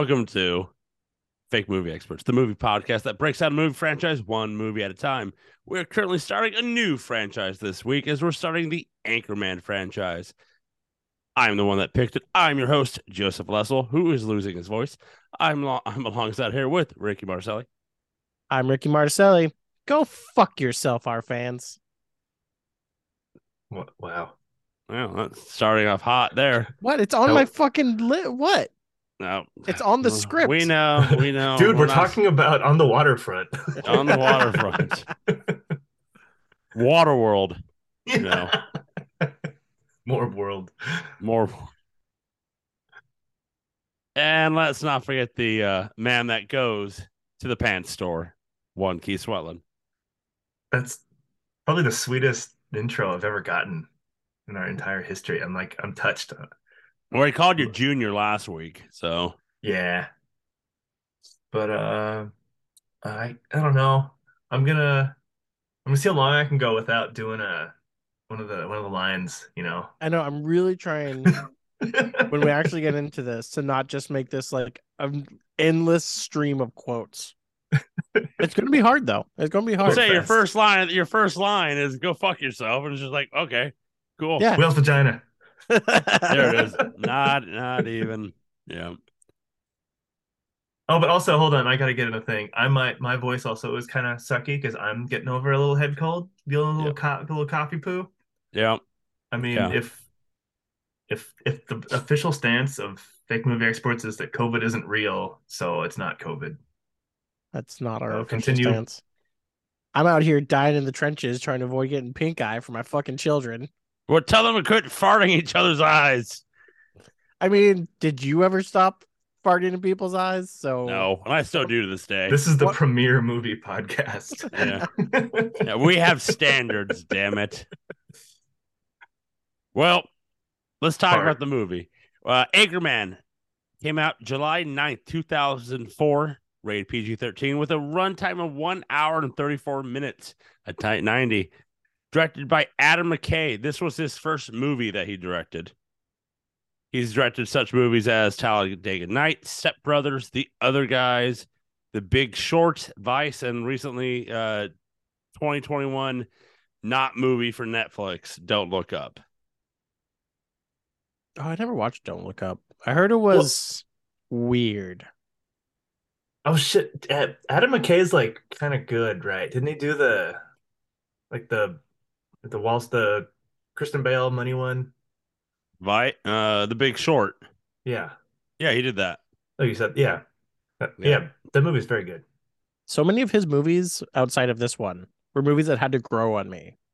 Hello and welcome to Fake Movie Experts, the movie podcast that breaks down a movie franchise one movie at a time. We're currently starting a new franchise this week as we're starting the Anchorman franchise. I'm the one that picked it. I'm your host, Joseph Lessel, who is losing his voice. I'm lo- I'm alongside here with Ricky Marcelli. I'm Ricky Marcelli. Go fuck yourself, our fans. Wha- Wow. Well, that's starting off hot there. What? It's on Nope. my fucking lit. What? No, It's on the script. We know, we know, Dude, we're not talking about on the waterfront. on the waterfront, Waterworld, know, More world. more. And let's not forget the uh, man that goes to the pants store, one Keith Swetland. That's probably the sweetest intro I've ever gotten in our entire history. I'm like, I'm touched. Well, he called you junior last week, so Yeah. But uh I I don't know. I'm gonna I'm gonna see how long I can go without doing a one of the one of the lines, you know. I know. I'm really trying when we actually get into this to not just make this like an endless stream of quotes. It's gonna be hard though. It's gonna be I'll hard. say your first line. Your first line is "Go fuck yourself," and it's just like, okay, cool. Yeah. Whale's vagina. There it is. Not, not even. Yeah. Oh, but also hold on, I gotta get in a thing. I might my voice also is kind of sucky because I'm getting over a little head cold, dealing with a little co- a little coffee poo. Yeah. I mean, Yeah. if if if the official stance of Fake Movie Experts is that COVID isn't real, so it's not COVID. That's not our Oh, official continue. stance. I'm out here dying in the trenches trying to avoid getting pink eye for my fucking children. Well, tell them to quit farting each other's eyes. I mean, did you ever stop farting in people's eyes? So No, and I still do to this day. This is the What- premier movie podcast. Yeah. Yeah, we have standards, damn it. Well, let's talk Hard. about the movie. Uh, Anchorman came out July 9th, 2004, rated PG 13, with a runtime of one hour and 34 minutes, a tight 90. Directed by Adam McKay. This was his first movie that he directed. He's directed such movies as Talladega Night, Step Brothers, The Other Guys, The Big Short, Vice, and recently uh 2021 not movie for Netflix, Don't Look Up. Oh, I never watched Don't Look Up. I heard it was weird. oh shit, Ad- Adam McKay's like kind of good, right? Didn't he do the like the the whilst the Christian Bale money one? Vi uh The Big Short. Yeah. Yeah, he did that. Oh, you said yeah. Yeah. yeah, that movie's very good. So many of his movies outside of this one were movies that had to grow on me.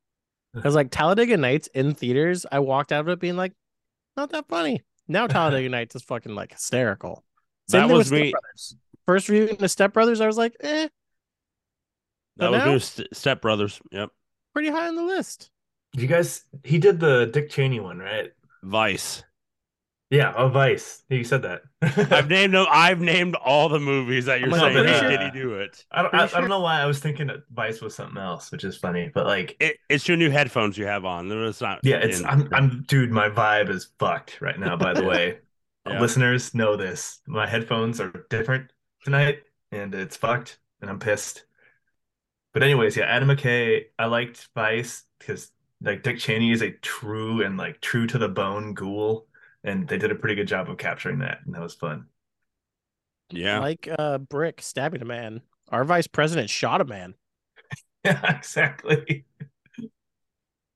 Because like Talladega Nights in theaters, I walked out of it being like, not that funny. Now Talladega Nights is fucking like hysterical. Same That was with Step me. Brothers. First reviewing the Step Brothers, I was like, eh, That But was now- new Step Brothers. Yep. Pretty high on the list. You guys, he did the Dick Cheney one, right? Vice. Yeah, oh Vice. You said that. I've named them. I've named all the movies that you're I'm saying. like, Hey, uh, did he do it? I don't, I, Pretty I don't know why I was thinking that Vice was something else, which is funny. But like, it? It's your new headphones you have on. It's not. yeah, it's in- I'm I'm dude, my vibe is fucked right now. By the way, Yeah. listeners know this. My headphones are different tonight, and it's fucked, and I'm pissed. But anyways, yeah, Adam McKay. I liked Vice because like Dick Cheney is a true and like true to the bone ghoul, and they did a pretty good job of capturing that, and that was fun. yeah. Like uh Brick stabbing a man. Our vice president shot a man. Yeah, exactly.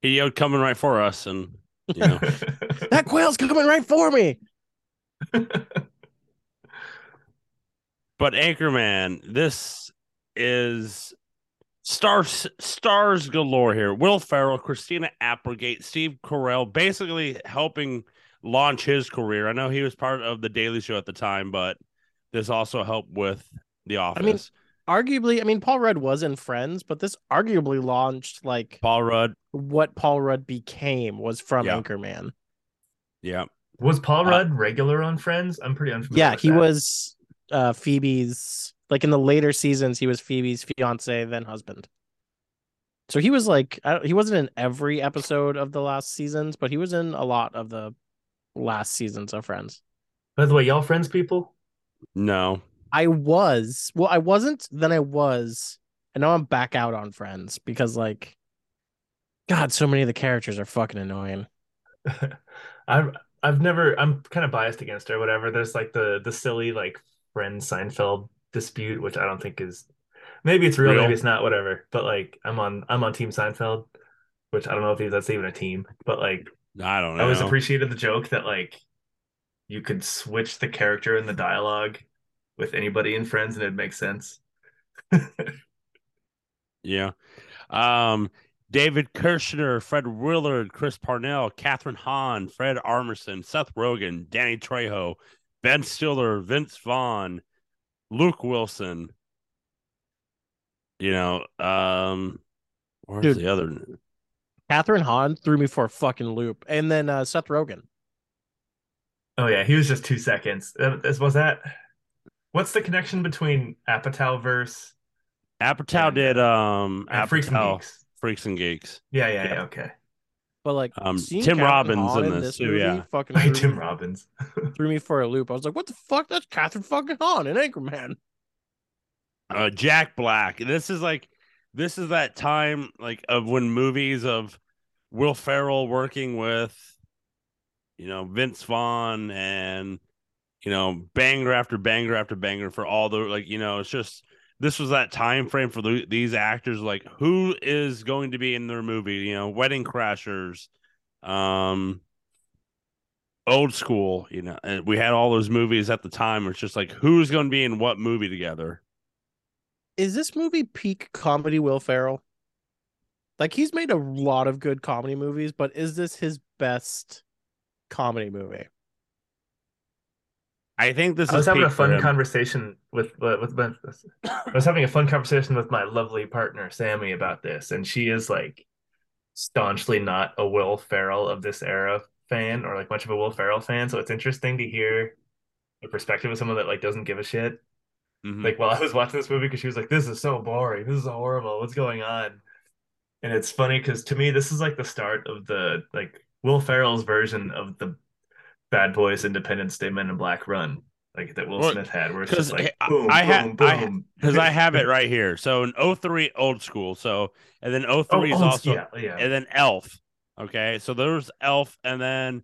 He yelled coming right for us, and you know. That quail's coming right for me. But Anchorman, this is stars stars galore here. Will Ferrell, Christina Applegate, Steve Carell, basically helping launch his career. I know he was part of the Daily Show at the time, but this also helped with The Office. I mean, Arguably, I mean, Paul Rudd was in Friends, but this arguably launched like Paul Rudd, what Paul Rudd became was from Yeah. Anchorman. yeah, Was Paul Uh, Rudd regular on Friends? I'm pretty unfamiliar. Yeah, with he that. was uh Phoebe's like in the later seasons, he was Phoebe's fiance, then husband. So he was like, I don't, he wasn't in every episode of the last seasons, but he was in a lot of the last seasons of Friends. By the way, y'all friends people? No. I was well, I wasn't, then I was, and now I'm back out on Friends because like, God, so many of the characters are fucking annoying. I've I've never I'm kind of biased against her, whatever. There's like the the silly like friend Seinfeld dispute, which I don't think is maybe it's real, Real. maybe it's not, whatever. But like I'm on I'm on Team Seinfeld, which I don't know if that's even a team, but like I don't know. I always appreciated the joke that like you could switch the character and the dialogue with anybody in Friends and it'd make sense. Yeah. Um, David Kirshner, Fred Willard, Chris Parnell, Kathryn Hahn, Fred Armisen, Seth Rogen, Danny Trejo, Ben Stiller, Vince Vaughn, Luke Wilson. You know, um, where's Dude. the other? Kathryn Hahn threw me for a fucking loop, and then uh, Seth Rogen. Oh yeah, he was just two seconds. Uh, this- Was that? What's the connection between Apatow verse Apatow And, did um and Freaks and Geeks? Freaks and Geeks. Yeah, yeah, Yeah. yeah. Okay. But like, Um, seeing Tim Kathryn Robbins Hahn in this too, movie yeah. fucking Hey, threw, Tim me, Robbins. threw me for a loop. I was like, what the fuck? That's Kathryn fucking Hahn in Anchorman. uh Jack Black. This is like this is that time like of when movies of Will Ferrell working with you know Vince Vaughn and you know banger after banger after banger for all the like you know it's just this was that time frame for the, these actors like who is going to be in their movie you know Wedding Crashers um old school you know and we had all those movies at the time it's just like who's going to be in what movie together Is this movie peak comedy Will Ferrell? Like he's made a lot of good comedy movies, but is this his best comedy movie? I think this I was is having a fun conversation with with my, I was having a fun conversation with my lovely partner Sammy about this, and she is like staunchly not a Will Ferrell of this era fan or like much of a Will Ferrell fan. So it's interesting to hear the perspective of someone that like doesn't give a shit. Mhm. Like while I was watching this movie, because she was like, "This is so boring. This is horrible. What's going on?" And it's funny because to me, this is like the start of the like Will Ferrell's version of the Bad Boys Independence Day Men in Black run, like that Will Well, Smith had, where it's just like I- boom, I ha- boom, boom. because I have it right here. So in 03, old school. So and then 03 Oh, is also yeah, yeah. and then Elf. Okay, so there's Elf, and then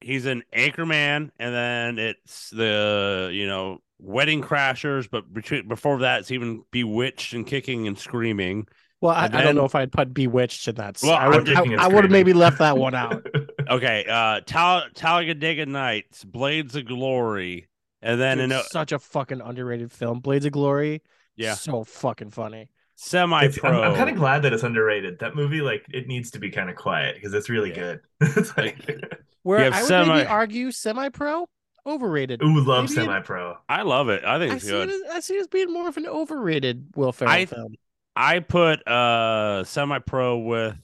he's in Anchorman, and then it's the you know Wedding Crashers, but between before that it's even Bewitched and Kicking and Screaming. Well, I, And I don't know if I'd put Bewitched in that. Well, I would, I, I would have maybe left that one out. Okay, uh, Tal- Talladega Nights, Blades of Glory, and then Dude, in a, such a fucking underrated film. Blades of Glory. yeah, So fucking funny. semi It's- I'm, pro. kind of glad that it's underrated. That movie, like, it needs to be kind of quiet because it's really Yeah. good. it's like, Where have I would semi- maybe argue semi pro, overrated. ooh, love Maybe semi-pro. I love it. I think I it's see, good. it as, I see it as being more of an overrated Will Ferrell I- film. I put uh semi pro with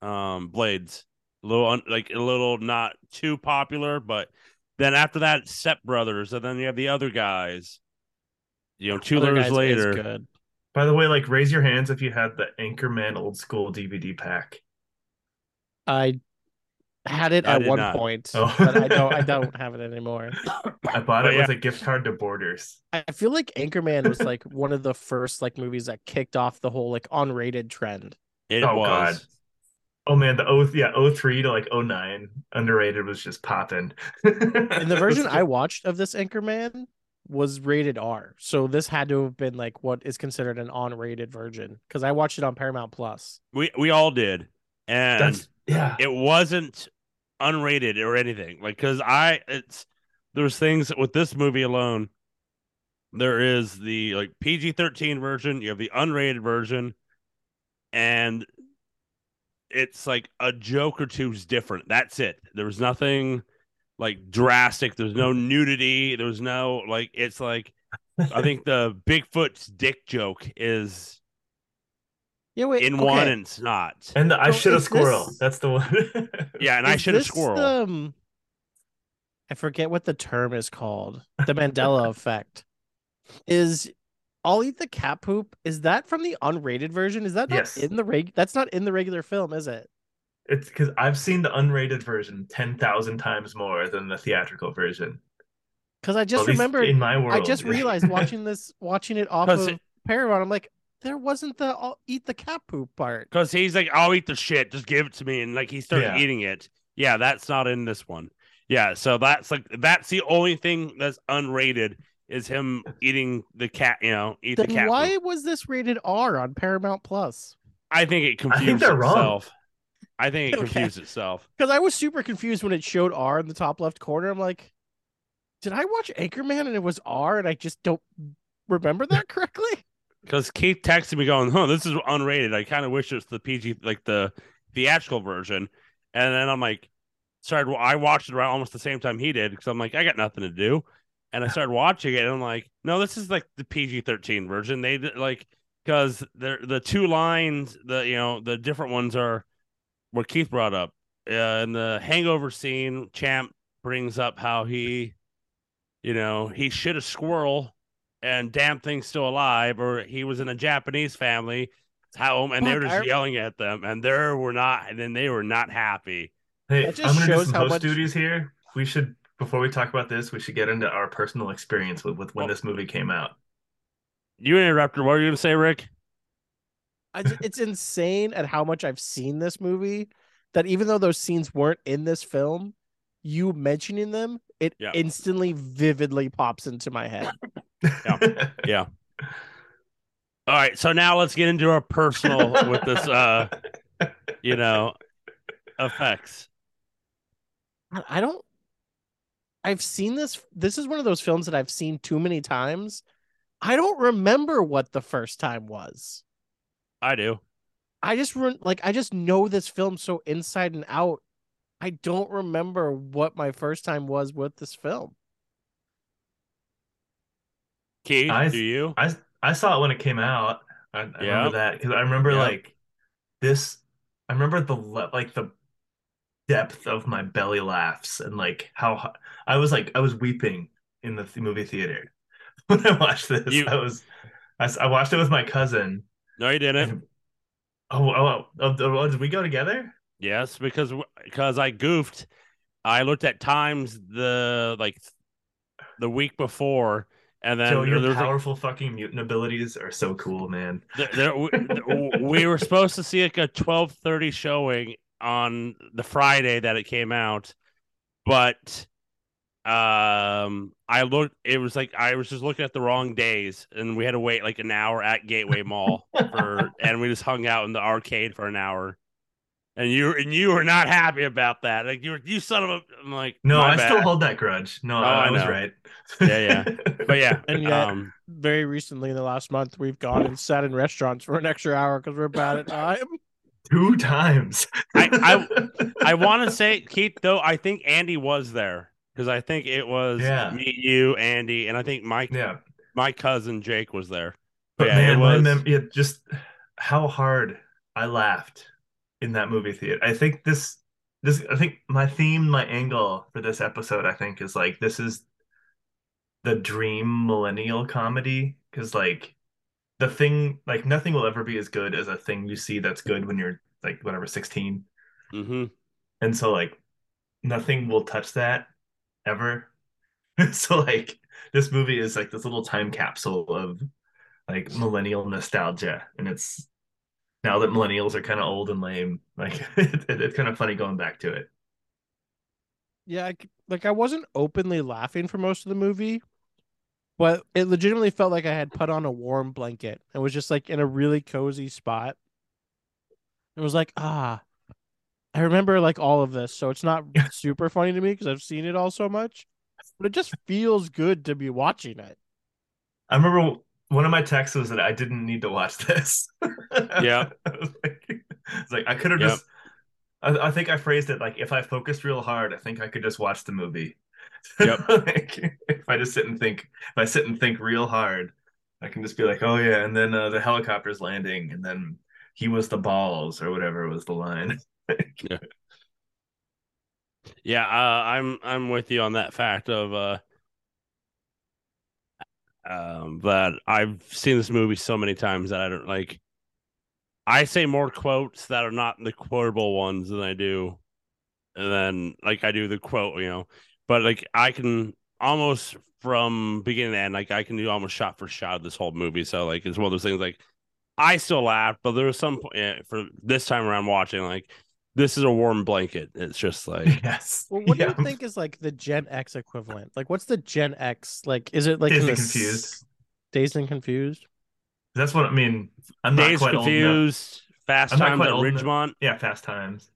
um Blades. A little un- like a little not too popular, but then after that, Step Brothers, and then you have the other guys. You know, two years later. good. By the way, like, raise your hands if you had the Anchorman old school DVD pack. I had it I at one not. point, Oh. but I don't. I don't have it anymore. I bought But it yeah. with a gift card to Borders. I feel like Anchorman was like one of the first like movies that kicked off the whole like unrated trend. It Oh, was. God. Oh man, the oh yeah, 03 to like 09 underrated was just popping. And the version I watched of this Anchorman was rated R, so this had to have been like what is considered an unrated version because I watched it on Paramount Plus. We we all did, and That's yeah. it wasn't unrated or anything. Like because I it's there's things with this movie alone. There is the like PG thirteen version. You have the unrated version, and it's like a joke or two's different. That's it. There was nothing like drastic. There's no nudity. There's no like. It's like I think the Bigfoot's dick joke is Yeah, wait. in okay. one and it's not. And the I So should have is squirrel. this- That's the one. Yeah, and I should have this squirrel. the, um, I forget what the term is called. The Mandela effect. Is I'll eat the cat poop. Is that from the unrated version? Is that not Yes. in the reg? That's not in the regular film, is it? It's because I've seen the unrated version ten thousand times more than the theatrical version. Because I just At least remembered in my world. I just realized watching this watching it off of it- Paramount, I'm like, there wasn't the I'll eat the cat poop part. Because he's like, I'll eat the shit. Just give it to me. And like he started Yeah. eating it. Yeah, that's not in this one. Yeah, so that's like that's the only thing that's unrated is him eating the cat. You know, eat the cat. why food. was this rated R on Paramount Plus? I think it I confused think they're wrong. itself. I think it Okay. confused itself. Because I was super confused when it showed R in the top left corner. I'm like, did I watch Anchorman and it was R and I just don't remember that correctly? Because Keith texted me going, "Huh, this is unrated. I kind of wish it was the PG, like the theatrical version." And then I'm like, started. I watched it around almost the same time he did because I'm like, I got nothing to do, and I started watching it, and I'm like, no, this is like the PG-13 version. They like because the the two lines, the you know the different ones are what Keith brought up uh, in the Hangover scene. Champ brings up how he, you know, he shit a squirrel and damn thing's still alive, or he was in a Japanese family home and they were just I- yelling at them, and they were not, and then they were not happy. Hey, I'm gonna do shows some how post much- duties here. We should before we talk about this, we should get into our personal experience with, with when Oh. this movie came out. You interrupted. What were you gonna say, Rick? I it's insane at how much I've seen this movie that even though those scenes weren't in this film, you mentioning them, it Yeah. instantly vividly pops into my head. Yeah. yeah. All right, so now let's get into our personal with this, uh, you know, effects. I I don't. I've seen this. This is one of those films that I've seen too many times. I don't remember what the first time was. I do. I just re- like I just know this film so inside and out. I don't remember what my first time was with this film. Keith, I- do you? I I saw it when it came out. I, I Yeah. remember that because I remember Yeah. like this. I remember the like the depth of my belly laughs and like how I was like I was weeping in the th- movie theater when I watched this. You- I was I watched it with my cousin. No, you didn't. And, oh, oh, oh, oh, did oh, we go together? Yes, because because I goofed. I looked at times the like the week before, and then Joe, your was, like, powerful fucking mutant abilities are so cool, man. there, there- we, we were supposed to see like a twelve thirty showing on the Friday that it came out, but um, I looked. It was like I was just looking at the wrong days, and we had to wait like an hour at Gateway Mall for, and we just hung out in the arcade for an hour. And you and you were not happy about that. Like you were, you son of a. I'm like, No, my I still hold that grudge. No, Oh, I, I I was know. right. Yeah, yeah. But yeah, And yet- um, Very recently, in the last month, we've gone and sat in restaurants for an extra hour because we're bad at time. Two times. I- I want to say Keith though. I think Andy was there because I think it was Yeah. me, you, Andy, and I think my yeah. my cousin Jake was there. But Yeah, man, it was- mem- yeah, just how hard I laughed in that movie theater. I think this this I think my theme, my angle for this episode, I think, is like this is the dream millennial comedy. Cause like the thing like nothing will ever be as good as a thing you see that's good when you're like whatever 16. hmm And so like nothing will touch that ever. so like this movie is like this little time capsule of like millennial nostalgia and it's now that millennials are kind of old and lame like it, it's kind of funny going back to it Yeah, I c- like I wasn't openly laughing for most of the movie, but it legitimately felt like I had put on a warm blanket and was just like in a really cozy spot. It was like, ah, I remember like all of this, so it's not super funny to me because I've seen it all so much, but it just feels good to be watching it. i remember one of my texts was that i didn't need to watch this Yeah. I was like, it's like i could have Yep. just I, I think i phrased it like if i focused real hard i think i could just watch the movie Yep. like, if i just sit and think if i sit and think real hard i can just be like oh yeah and then uh, the helicopter's landing and then he was the balls or whatever was the line Yeah, uh, I'm I'm with you on that fact of uh, um, that I've seen this movie so many times that I don't like. I say more quotes that are not the quotable ones than I do, and then like I do the quote, you know. But like I can almost from beginning to end. Like I can do almost shot for shot of this whole movie. So like it's one of those things. Like I still laugh, but there was some point yeah, for this time around watching. Like this is a warm blanket. It's just like yes. Well, what Yeah. do you think is like the Gen X equivalent? Like, what's the Gen X? Like, is it like Dazed and the s- Confused. Dazed and confused? That's what I mean. I'm not Dazed quite old enough. Confused, Fast I'm Times at old enough. Ridgemont. Yeah, Fast Times.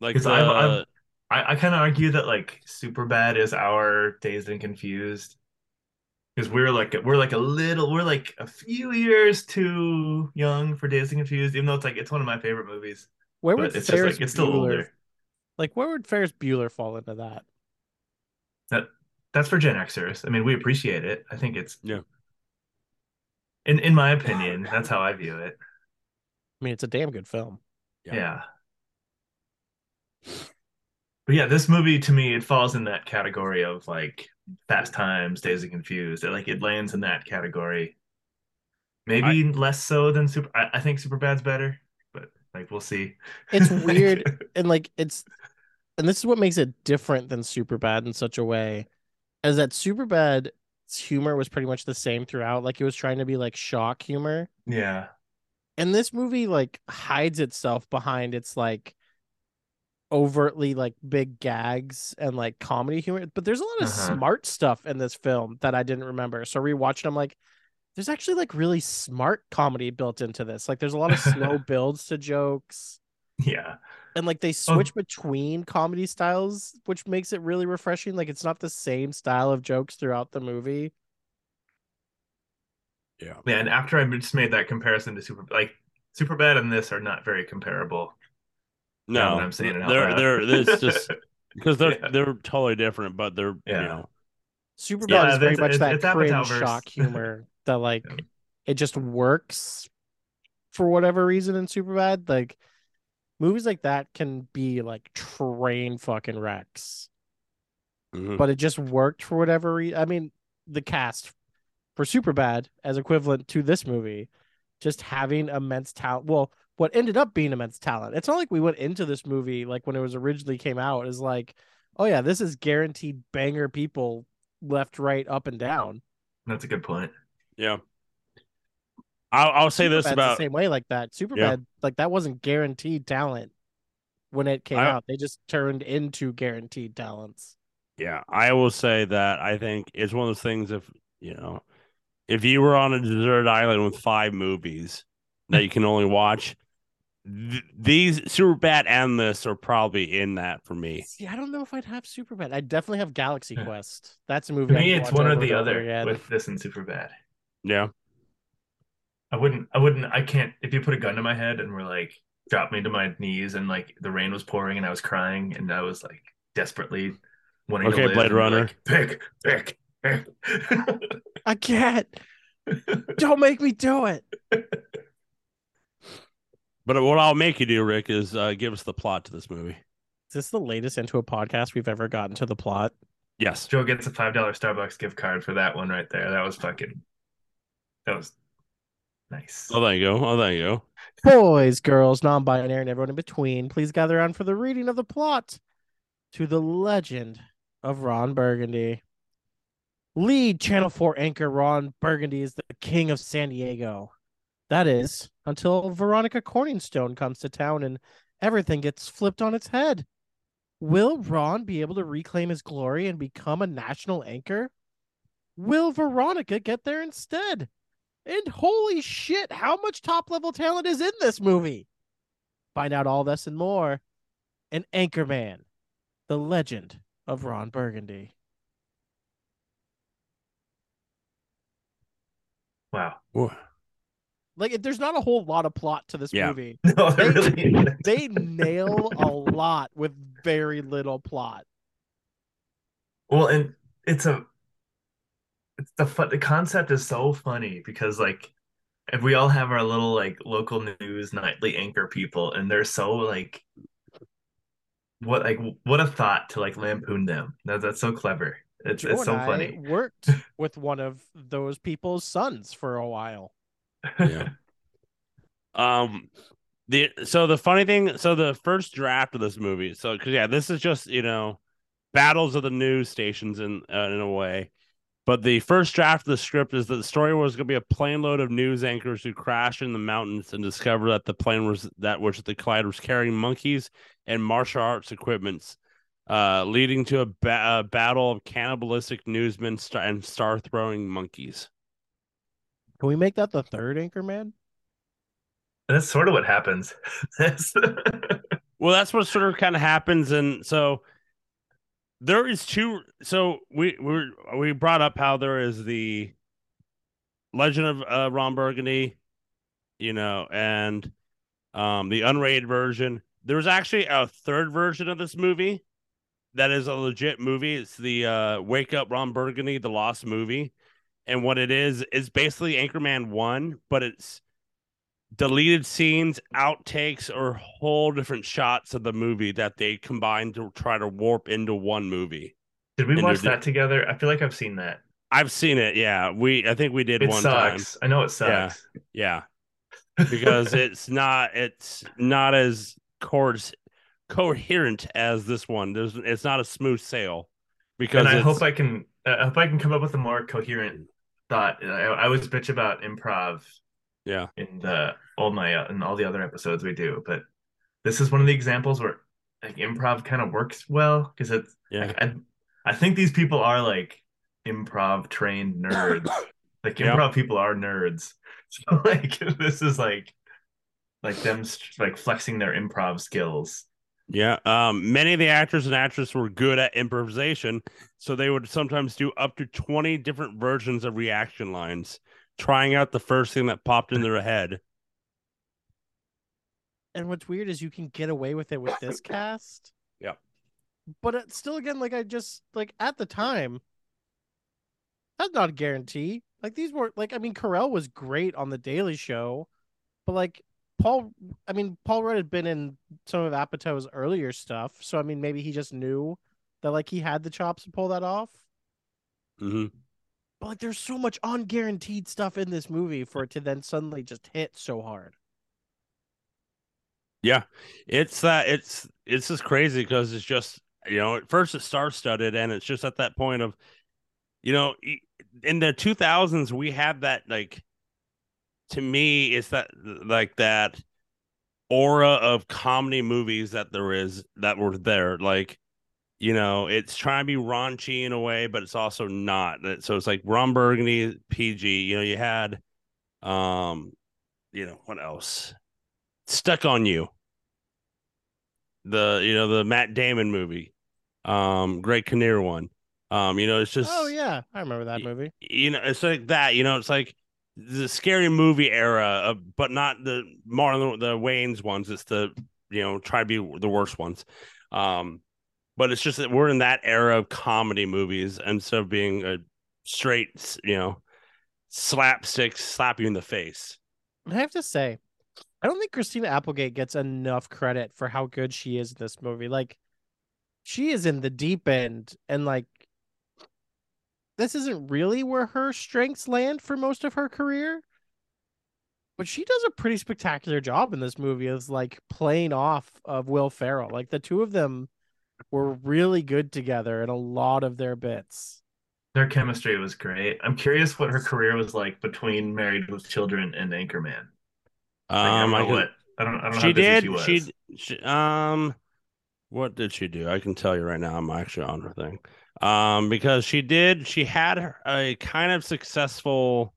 Like the, I'm- I'm- I, I kind of argue that like Superbad is our Dazed and Confused because we're like we're like a little we're like a few years too young for Dazed and Confused, even though it's like it's one of my favorite movies. Where would it's just Ferris like it's still Bueller? older. Like, where would Ferris Bueller fall into that? That that's for Gen Xers. I mean, we appreciate it. I think it's Yeah. In in my opinion, that's how I view it. I mean, it's a damn good film. Yeah. Yeah. But yeah, this movie to me it falls in that category of like Fast Times, Dazed of Confused. It, like it lands in that category. Maybe less so than Super. I, I think Superbad's better, but like we'll see. It's weird. and like it's and this is what makes it different than Superbad in such a way as that Superbad's humor was pretty much the same throughout. Like it was trying to be like shock humor. yeah, And this movie like hides itself behind its like overtly like big gags and like comedy humor. But there's a lot of Uh-huh. smart stuff in this film that I didn't remember. So rewatching I'm like, there's actually like really smart comedy built into this. Like there's a lot of slow builds to jokes yeah, and like they Oh. switch between comedy styles, which makes it really refreshing. Like it's not the same style of jokes throughout the movie. Yeah. yeah. And after I just made that comparison to Super, like Superbad and this are not very comparable. Now No, I'm saying it out they're they're this just because they're Yeah. they're totally different, but they're Yeah. you know Superbad Yeah, is very much it's- that it's cringe Apatowverse. shock humor that like Yeah. it just works for whatever reason in Superbad. Like movies like that can be like train fucking wrecks, mhm. but it just worked for whatever reason. I mean, the cast for Superbad as equivalent to this movie, just having immense talent. Well, what ended up being immense talent. It's not like we went into this movie like when it was originally came out is like, oh yeah, this is guaranteed banger people left, right, up and down. That's a good point. yeah. I'll I'll say this Superbad's about the same way like that. Superbad, like that wasn't guaranteed talent when it came I- out. They just turned into guaranteed talents. Yeah, I will say that I think it's one of those things. If you know, if you were on a desert island with five movies that you can only watch, th- these Superbad and this are probably in that for me. See, I don't know if I'd have Superbad. I definitely have Galaxy Quest. That's a movie. I me, it's one or the other again. with this and Superbad. Yeah, I wouldn't, I wouldn't, I can't. If you put a gun to my head and were like, drop me to my knees and like the rain was pouring and I was crying and I was like desperately wanting Okay, to live. Blade Runner. Like, pick, pick, pick. I can't. Don't make me do it. but what I'll make you do, Rick, is uh, give us the plot to this movie. Is this the latest into a podcast we've ever gotten to the plot? Yes. Joe gets a five dollar Starbucks gift card for that one right there. That was fucking. That was nice. Oh, there you go. Oh, there you go. Boys, girls, non binary, and everyone in between, please gather around for the reading of the plot to the legend of Ron Burgundy. Lead Channel 4 anchor Ron Burgundy is the king of San Diego. That is, until Veronica Corningstone comes to town and everything gets flipped on its head. Will Ron be able to reclaim his glory and become a national anchor? Will Veronica get there instead? And holy shit, how much top level talent is in this movie? Find out all this and more in Anchorman, the legend of Ron Burgundy. Wow. Ooh. Like, there's not a whole lot of plot to this Yeah. movie. No, They- really. They nail a lot with very little plot. Well, and it's a. It's the fun. The concept is so funny because like, if we all have our little like local news nightly anchor people, and they're so like. What like what a thought to like lampoon them. That, that's so clever. It's Joe it's so funny. worked with one of those people's sons for a while. Yeah. Um, the so the funny thing, so the first draft of this movie, so because yeah, this is just you know, battles of the news stations in uh, in a way. But the first draft of the script is that the story was going to be a plane load of news anchors who crash in the mountains and discover that the plane was that which the collider was carrying monkeys and martial arts equipments, uh, leading to a, ba- a battle of cannibalistic newsmen and star throwing monkeys. Can we make that the third Anchorman? That's sort of what happens. Well, that's what sort of kind of happens, and so there is two. So we we we brought up how there is the Legend of uh, Ron Burgundy, you know, and um the unrated version. There's actually a third version of this movie that is a legit movie. It's the uh Wake Up Ron Burgundy, the Lost Movie, and what it is is basically Anchorman One, but it's deleted scenes, outtakes, or whole different shots of the movie that they combined to try to warp into one movie. Did we And watch that together? I feel like I've seen that. I've seen it. Yeah, we. I think we did It one sucks. I know it sucks. time. Yeah, because it's not. It's not as course coherent as this one. There's. It's not a smooth sail. Because and I hope I can. I hope I can come up with a more coherent thought. I, I always bitch about improv Yeah. in the all my uh, in all the other episodes we do, but this is one of the examples where like improv kind of works well because it's Yeah. like I I think these people are like improv trained nerds. like improv people are nerds. So like this is like like them like flexing their improv skills. Yeah. Um, many of the actors and actresses were good at improvisation, so they would sometimes do up to 20 different versions of reaction lines, trying out the first thing that popped in their head. And what's weird is you can get away with it with this cast. Yeah. But it's still again like I just like at the time that's not a guarantee. Like these were like I mean Carell was great on the Daily Show, but like Paul I mean Paul Rudd had been in some of Apatow's earlier stuff, so I mean maybe he just knew that like he had the chops to pull that off. hmm But like there's so much unguaranteed stuff in this movie for it to then suddenly just hit so hard. Yeah, it's that it's it's just crazy because it's just you know at first it's star studded and it's just at that point of you know in the 2000s we had that like to me it's that like that aura of comedy movies that there is that were there. Like you know it's trying to be raunchy in a way but it's also not. So it's like ron burgundy pg you know you had um you know what else? Stuck on you. The you know the matt damon movie. Um Greg Kinnear one. Um you know it's just Oh yeah, I remember that movie. you know it's like that you know it's like the scary movie era of, but not the more the, Wayans ones. It's the you know try to be the worst ones. Um but it's just that we're in that era of comedy movies instead of being a straight you know slapstick slap you in the face. I have to say, I don't think Christina Applegate gets enough credit for how good she is in this movie. Like, she is in the deep end, and like, this isn't really where her strengths land for most of her career. But she does a pretty spectacular job in this movie as like playing off of Will Ferrell. Like the two of them were really good together in a lot of their bits. Their chemistry was great. I'm curious what her career was like between Married with Children and Anchorman. Like, I um don't I can- what I don't I don't know she how busy did she was. she, she um what did she do i can tell you right now i'm actually on her thing um because she did she had a kind of successful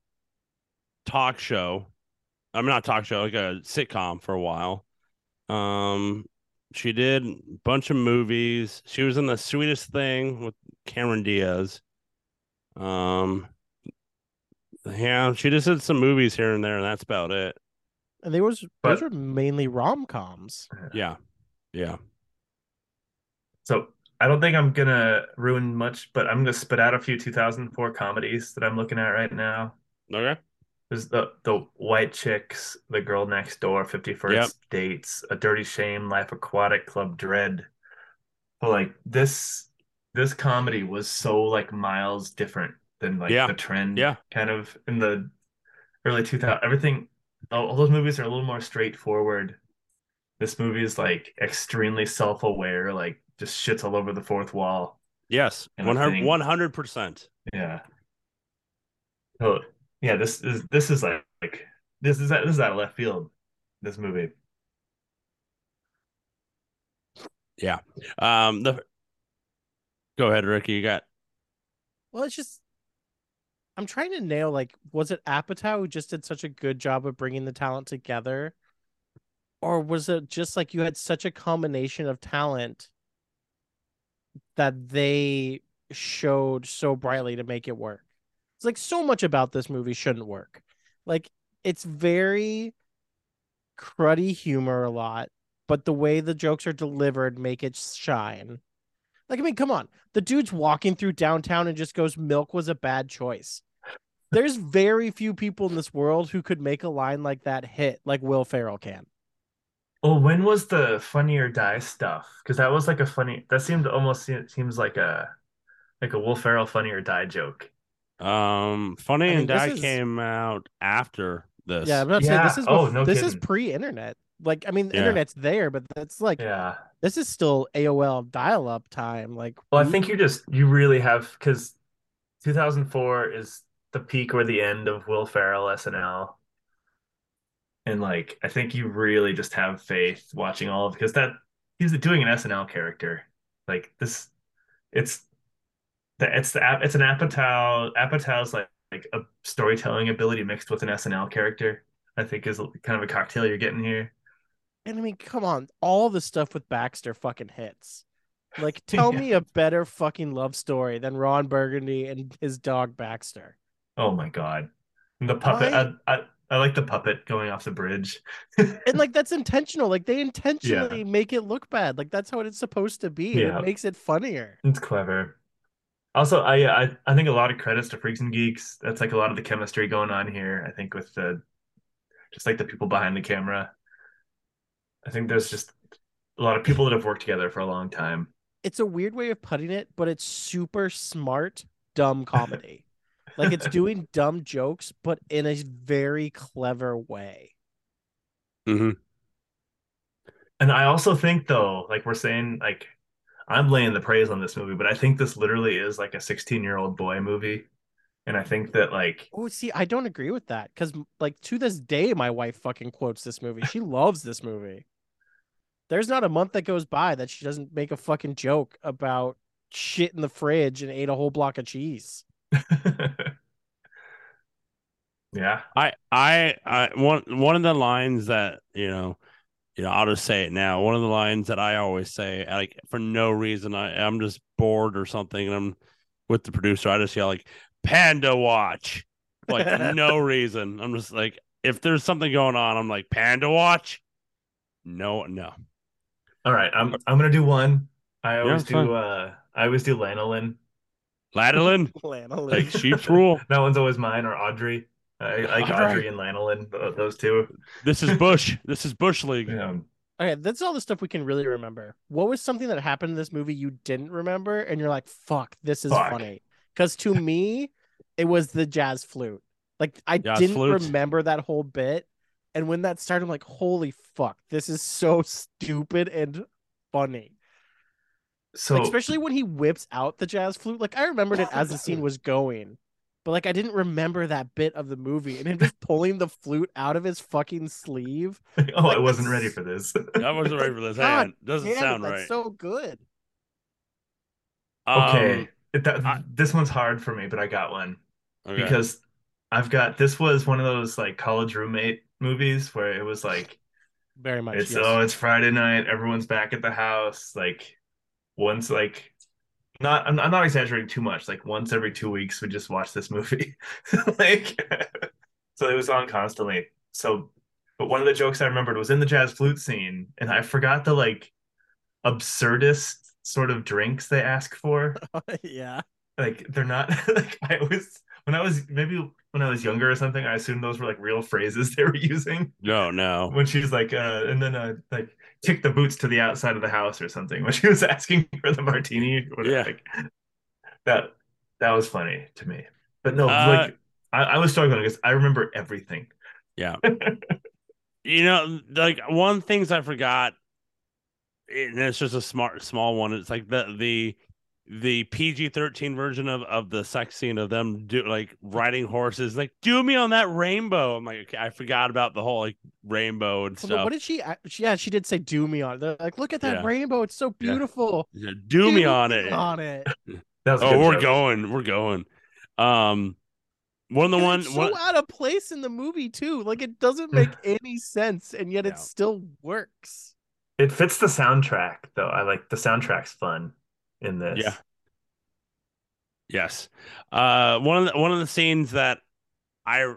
talk show. I'm not talk show like a sitcom for a while. Um she did a bunch of movies. She was in the sweetest thing with cameron diaz. Um yeah she just did some movies here and there and that's about it. And they was But- those were mainly rom coms. yeah yeah. So I don't think I'm gonna ruin much, but I'm gonna spit out a few 2004 comedies that I'm looking at right now. okay There's the the White Chicks, The Girl Next Door, 51st Yep. Dates, A Dirty Shame, Life Aquatic, Club Dread. But like this this comedy was so like miles different than like Yeah. the trend Yeah. kind of in the early 2000 everything all, all those movies are a little more straightforward. This movie is like extremely self-aware, like just shits all over the fourth wall. Yes, And I think- 100 percent. Yeah. Oh, yeah. This is this is like, like this is that this is out of left field. This movie. Yeah. Um, the go ahead, Ricky. You got Well, it's just I'm trying to nail like was it Apatow who just did such a good job of bringing the talent together? Or was it just like you had such a combination of talent that they showed so brightly to make it work? It's like so much about this movie shouldn't work. Like it's very cruddy humor a lot, but the way the jokes are delivered make it shine. Like, I mean, come on. The dude's walking through downtown and just goes, Milk was a bad choice. There's very few people in this world who could make a line like that hit like Will Ferrell can. Well, when was the Funny or Die stuff? Because that was like a funny. That seemed almost seems like a like a Will Ferrell Funny or Die joke. um, Funny I mean, and this Die is- came out after this. Yeah, I'm not saying this is Oh, no this is pre-internet. Like, I mean, the Yeah. internet's there, but that's like Yeah. this is still AOL dial-up time. Like, Well, I think you just you really have because 2004 is the peak or the end of Will Ferrell SNL. And like I think you really just have faith watching all of because that he's doing an SNL character. Like this it's the it's the app it's an Apatow Apatow's like like a storytelling ability mixed with an SNL character. I think is kind of a cocktail you're getting here. And I mean, come on, all the stuff with Baxter fucking hits. Like, tell Yeah. me a better fucking love story than Ron Burgundy and his dog Baxter. Oh my God. The puppet I- I, I I like the puppet going off the bridge. And like that's intentional. Like they intentionally make it look bad. Like that's how it's supposed to be. Yeah. It makes it funnier. It's clever. Also, I, I I think a lot of credits to Freaks and Geeks. That's like a lot of the chemistry going on here. I think with the just like the people behind the camera. I think there's just a lot of people that have worked together for a long time. It's a weird way of putting it, but it's super smart, dumb comedy. Like it's doing dumb jokes, but in a very clever way. hmm And I also think though, like we're saying, like I'm laying the praise on this movie, but I think this literally is like a 16 year old boy movie. And I think that like Oh, see, I don't agree with that because, like, to this day, my wife fucking quotes this movie. She loves this movie. There's not a month that goes by that she doesn't make a fucking joke about shit in the fridge and ate a whole block of cheese. yeah. I, I, I, one, one of the lines that you know, you know, I'll just say it now. One of the lines that I always say, like for no reason, I, I'm just bored or something, and I'm with the producer. I just yell like "Panda Watch," like no reason. I'm just like, if there's something going on, I'm like Panda Watch. No, no. All right, I'm I'm gonna do one. I always fine. do uh I always do lanolin. Lanolin, Lanolin. like sheep's rule. That one's always mine or Audrey. I I like Audrey. Audrey and lanolin, those two. This is Bush. this is Bush League. Yeah. Okay, that's all the stuff we can really remember. What was something that happened in this movie you didn't remember, and you're like, "Fuck, this is Fuck. funny." Because to me, it was the jazz flute. Like I Jazz didn't flute. remember that whole bit, and when that started, I'm like, "Holy fuck, this is so stupid and funny." So Like, especially when he whips out the jazz flute. Like I remembered it as the scene was going, but like I didn't remember that bit of the movie, and him just pulling the flute out of his fucking sleeve. oh, I wasn't ready for this. I wasn't ready for this. God Doesn't Damn it, sound that's right. so good. okay. Um, It- that- I- this one's hard for me, but I got one. okay. Because I've got this was one of those like college roommate movies where it was like Very much. It's yes. oh, it's Friday night. Everyone's back at the house. Like once, like not. I'm, I'm not exaggerating too much. Like once every two weeks, we just watch this movie. like, so it was on constantly. So, but one of the jokes I remembered was in the jazz flute scene, and I forgot the like absurdist sort of drinks they ask for. yeah. Like they're not like I was when I was maybe when I was younger or something. I assumed those were like real phrases they were using no, no. when she's like uh and then uh like kick the boots to the outside of the house or something when she was asking for the martini Yeah. like that that was funny to me but no Uh, like I, I was struggling because i remember everything Yeah. You know, like one things I forgot, and it's just a smart small one. It's like the the the PG thirteen version of of the sex scene of them do like riding horses, like do me on that rainbow. I'm like, okay, I forgot about the whole like rainbow and stuff. What did she, she? Yeah, she did say "do me on." it." They're like, look at that Yeah. rainbow; it's so beautiful. Yeah, do me on it. On it. That was Oh, we're joke. going, we're going. Um, one of the And one, it's so one out of place in the movie too. Like it doesn't make any sense, and yet Yeah. it still works. It fits the soundtrack though. I like the soundtrack's fun in this. Yeah. Yes. Uh, one of the, one of the scenes that I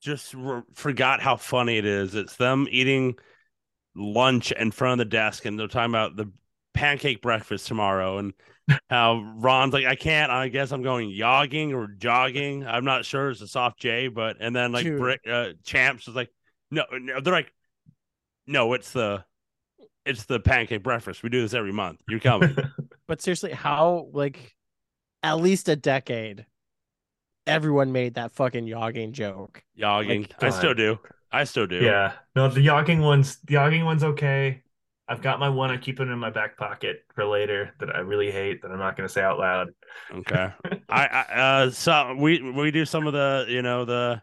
just re- forgot how funny it is. It's them eating lunch in front of the desk, and they're talking about the pancake breakfast tomorrow, and how Ron's like, "I can't. I guess I'm going yogging or jogging. I'm not sure. It's a soft J, but and then like Dude. Brick, uh, Champs is like, no, no, they're like, no, it's the." It's the pancake breakfast. We do this every month. You're coming. But seriously, how like at least a decade, everyone made that fucking yogging joke. Yogging. Like, I still do. I still do. Yeah. No, the yogging one's the yogging one's okay. I've got my one. I keep it in my back pocket for later that I really hate that I'm not going to say out loud. Okay. I, I uh so we we do some of the you know the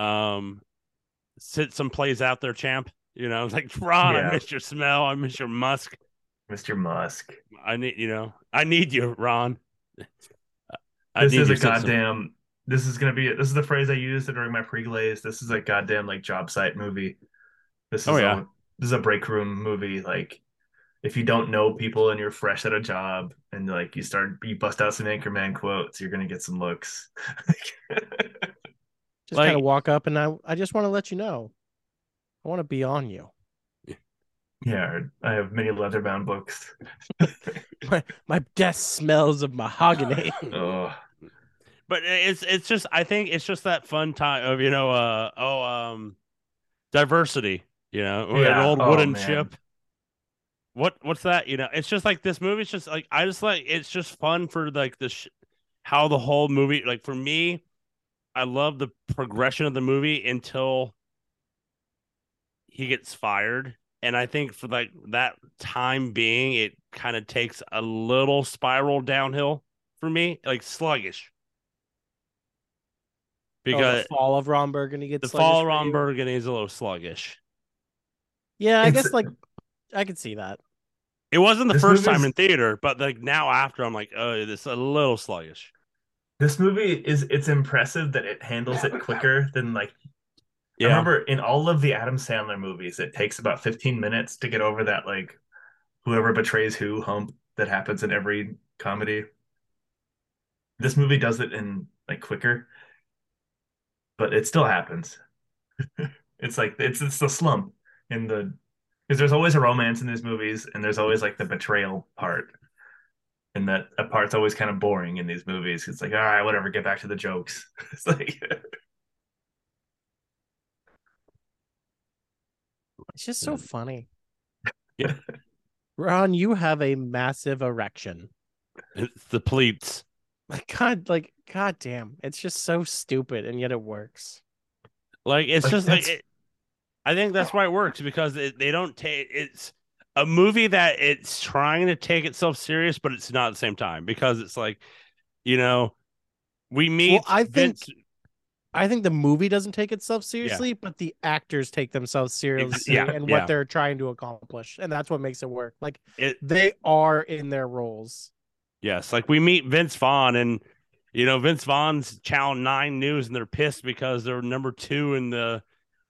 um sit some plays out there champ. You know, it's like Ron, Yeah. I miss your smell, I miss your musk. Mr. Musk. I need you know, I need you, Ron. I This need is a to sit some- goddamn. This is gonna be. This is the phrase I used during my pre-glaze. This is a goddamn like job site movie. This oh, is Oh, yeah. a, this is a break room movie. Like, if you don't know people and you're fresh at a job and like you start you bust out some Anchorman quotes, you're gonna get some looks. Just Like- kind of walk up and I I just want to let you know. I want to be on you. yeah, I have many leather-bound books. My my desk smells of mahogany. oh, But it's it's just I think it's just that fun time of you know uh oh um diversity, you know, an Yeah. old Oh, wooden man. ship. What what's that? You know, it's just like this movie's just like I just like it's just fun for like the sh- how the whole movie like for me, I love the progression of the movie until he gets fired. And I think for like that time being, it kind of takes a little spiral downhill for me, like sluggish. Oh, Because the fall of Ron Burgundy gets the fall for Ron you? Burgundy is a little sluggish. Yeah, I It's- guess like I could see that. It wasn't the first time in theater, but like now after, I'm like, oh, this is a little sluggish. this movie is it's impressive that it handles it quicker than like Yeah, I remember in all of the Adam Sandler movies, it takes about 15 minutes to get over that like whoever betrays who hump that happens in every comedy. This movie does it in like quicker, but it still happens. it's like it's it's the slump in the because there's always a romance in these movies, and there's always like the betrayal part. And that, part's always kind of boring in these movies. It's like, all right, whatever, get back to the jokes. It's like It's just so funny. Yeah. Ron, you have a massive erection. it's the pleats. My God, like God damn, it's just so stupid, and yet it works. Like it's Like, just like it, I think that's why it works because it, they don't take it's a movie that it's trying to take itself serious, but it's not at the same time because it's like, you know, we meet. I think- Vince- I think the movie doesn't take itself seriously, but the actors take themselves seriously yeah, and yeah. what they're trying to accomplish, and that's what makes it work. Like it they are in their roles. Yes, like we meet Vince Vaughn, and you know Vince Vaughn's Channel Nine News, and they're pissed because they're number two in the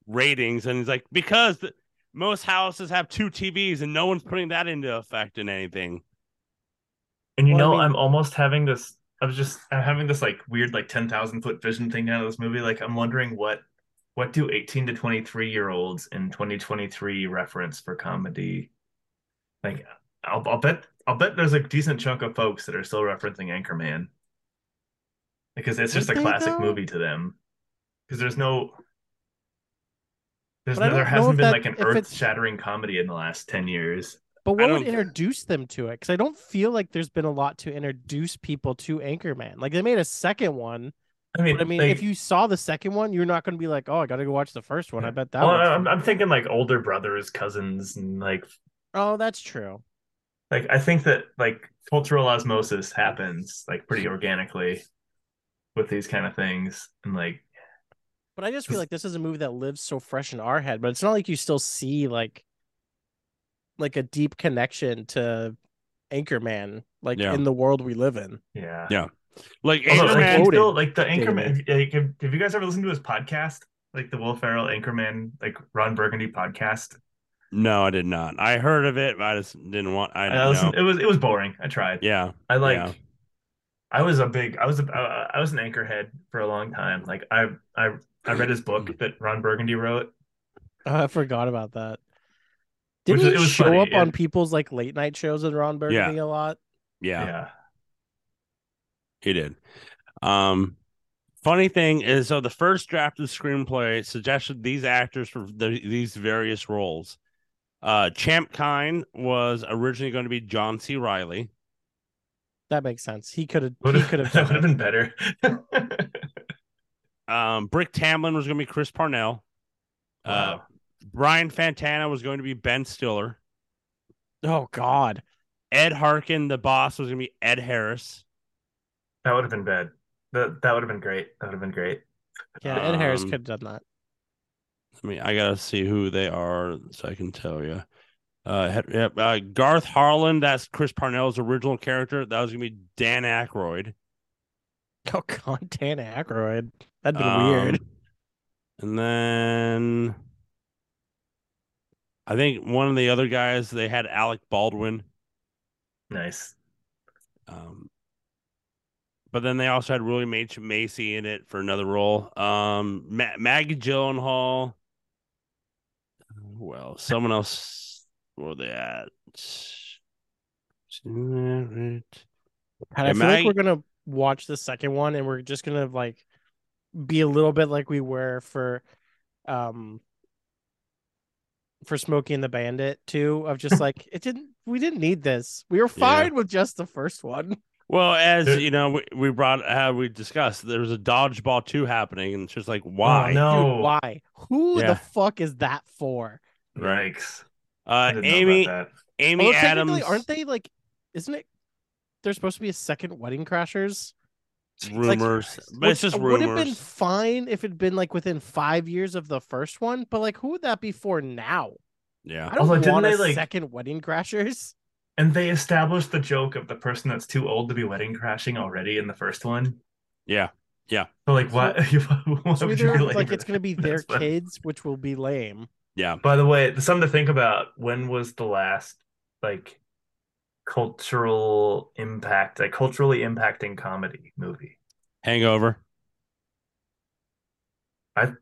ratings, and he's like, because the, most houses have two TVs, and no one's putting that into effect in anything. And you Well, I know, mean- I'm almost having this. I was just I'm having this like weird like ten thousand foot vision thing out of this movie. Like I'm wondering what what do 18 to 23 year olds in 2023 reference for comedy? Like I'll I'll bet I'll bet there's a decent chunk of folks that are still referencing Anchorman because it's just a classic movie to them. Because there's no there's no, there hasn't been like an earth shattering comedy in the last 10 years. But what would introduce them to it? Because I don't feel like there's been a lot to introduce people to Anchorman. Like they made a second one, I mean, but I mean, like- if you saw the second one, you're not going to be like, "Oh, I got to go watch the first one." I bet that. well, I'm. I'm thinking like older brothers, cousins, and like Oh, that's true. like I think that like cultural osmosis happens like pretty organically with these kind of things, and like But I just feel like this is a movie that lives so fresh in our head, but it's not like you still see like like a deep connection to Anchorman, like Yeah. in the world we live in. yeah, Yeah. Like Although, like, Anchorman, it's still, like the dating Anchorman. Like, have, have you guys ever listened to his podcast? Like the Will Ferrell Anchorman, like Ron Burgundy podcast. no, I did not. I heard of it, but I just didn't want. I I didn't know. listened, it was it was boring. I tried. Yeah, I like. Yeah. I was a big. I was a. I I was an anchorhead for a long time. Like I I I read his book that Ron Burgundy wrote. Oh, I forgot about that. Which Didn't is- he it was show funny, up on people's like late night shows with Ron Burgundy a lot? yeah, Yeah. he did. Um, funny thing is, so the first draft of the screenplay suggested these actors for the, these various roles. Uh, Champ Kind was originally going to be John C. Reilly. That makes sense. He could have. Would He have, could have. that would have been better. Um, Brick Tamland was going to be Chris Parnell. Uh, Wow. Brian Fantana was going to be Ben Stiller. Oh God. Ed Harken, the boss, was going to be Ed Harris. that would have been bad. That that would have been great. That would have been great. Yeah, Ed Harris Um, could have done that. I mean, I gotta see who they are so I can tell you. Uh, uh, Garth Harlan, that's Chris Parnell's original character. That was gonna be Dan Aykroyd. Oh God, Dan Aykroyd. That'd been Um, weird. And then I think one of the other guys they had Alec Baldwin. Nice. Um, but then they also had William H Macy in it for another role. Um, Ma- Maggie Gyllenhaal. Well, someone else. Where they at? And I yeah, feel like we're gonna watch the second one, and we're just gonna like be a little bit like we were for, um, for Smokey and the Bandit too. Of just like it didn't. We didn't need this. We were fine with just the first one. Well, as you know, we, we brought how we discussed there was a dodgeball two happening, and it's just like why? Oh, no. Dude, why? Who Yeah. the fuck is that for? Yikes. Uh, Amy. Amy Although Adams technically, aren't they like? Isn't it? There's supposed to be a second Wedding Crashers. Rumors, but Would- it's just would have been fine if it'd been like within five years of the first one, but like who would that be for now? Yeah, I don't Although, didn't want a they, like- second Wedding Crashers. And they established the joke of the person that's too old to be wedding crashing already in the first one. yeah, yeah. So like, what? why So would you either like it's gonna be their That's funny. kids, which will be lame. yeah. By the way, something to think about. When was the last like cultural impact, like culturally impacting comedy movie? Hangover. I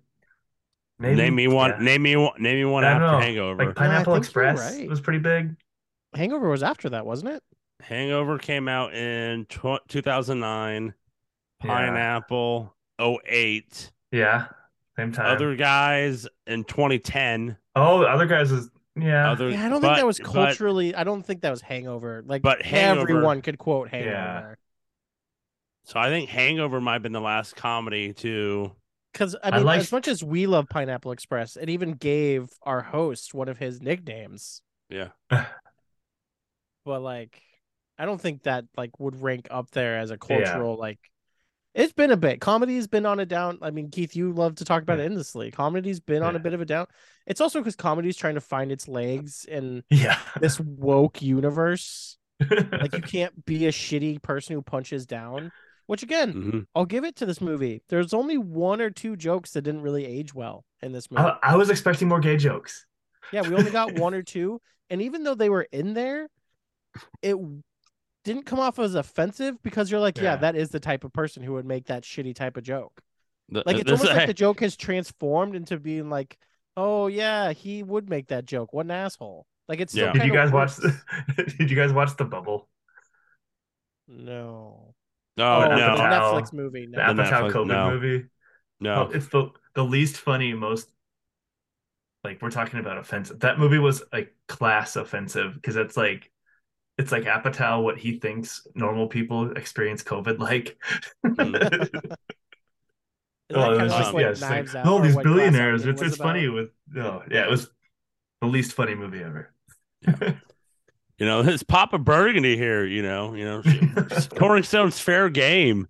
Maybe name me one. yeah. Name me one. Name me one after know. Hangover. Like Pineapple think you're Express right. was pretty big. Hangover was after that, wasn't it? Hangover came out in tw- 2009. Yeah. Pineapple 08. Yeah, same time. Other guys in 2010. oh, other guys is yeah. Other, Yeah, I don't but- think that was but- culturally. I don't think that was Hangover. Like, But Hangover- everyone could quote Hangover. Yeah. so I think Hangover might have been the last comedy to. Because I I mean, liked- as much as we love Pineapple Express, it even gave our host one of his nicknames. Yeah. But like, I don't think that like would rank up there as a cultural like. It's been a bit. Comedy's been on a down. I mean, Keith, you love to talk about Yeah. it endlessly. Comedy's been on a bit of a down. It's also because comedy's trying to find its legs in yeah. this woke universe. Like, you can't be a shitty person who punches down. Which again, Mhm. I'll give it to this movie. There's only one or two jokes that didn't really age well in this movie. I, I was expecting more gay jokes. Yeah, we only got one or two, and even though they were in there, it didn't come off as offensive because you're like, yeah, Yeah. that is the type of person who would make that shitty type of joke. The- Like it's this- almost like the joke has transformed into being like, oh yeah, he would make that joke. What an asshole! Like it's still Yeah. Did you kinda guys watch? works. Did you guys watch The Bubble? No. Oh, Oh, no, Apatow. Netflix movie. The No. Apatow Netflix- COVID no. movie. no. Oh, it's the the least funny, most like we're talking about offensive. That movie was like class offensive because it's like it's like Apatow what he thinks normal people experience COVID like. Oh, it was just what yeah, it's like, Out oh, these billionaires. Onion It's was it's funny with no, yeah, it was the least funny movie ever. You know, it's Papa Burgundy here. You know, you know, Rolling Stones fair game.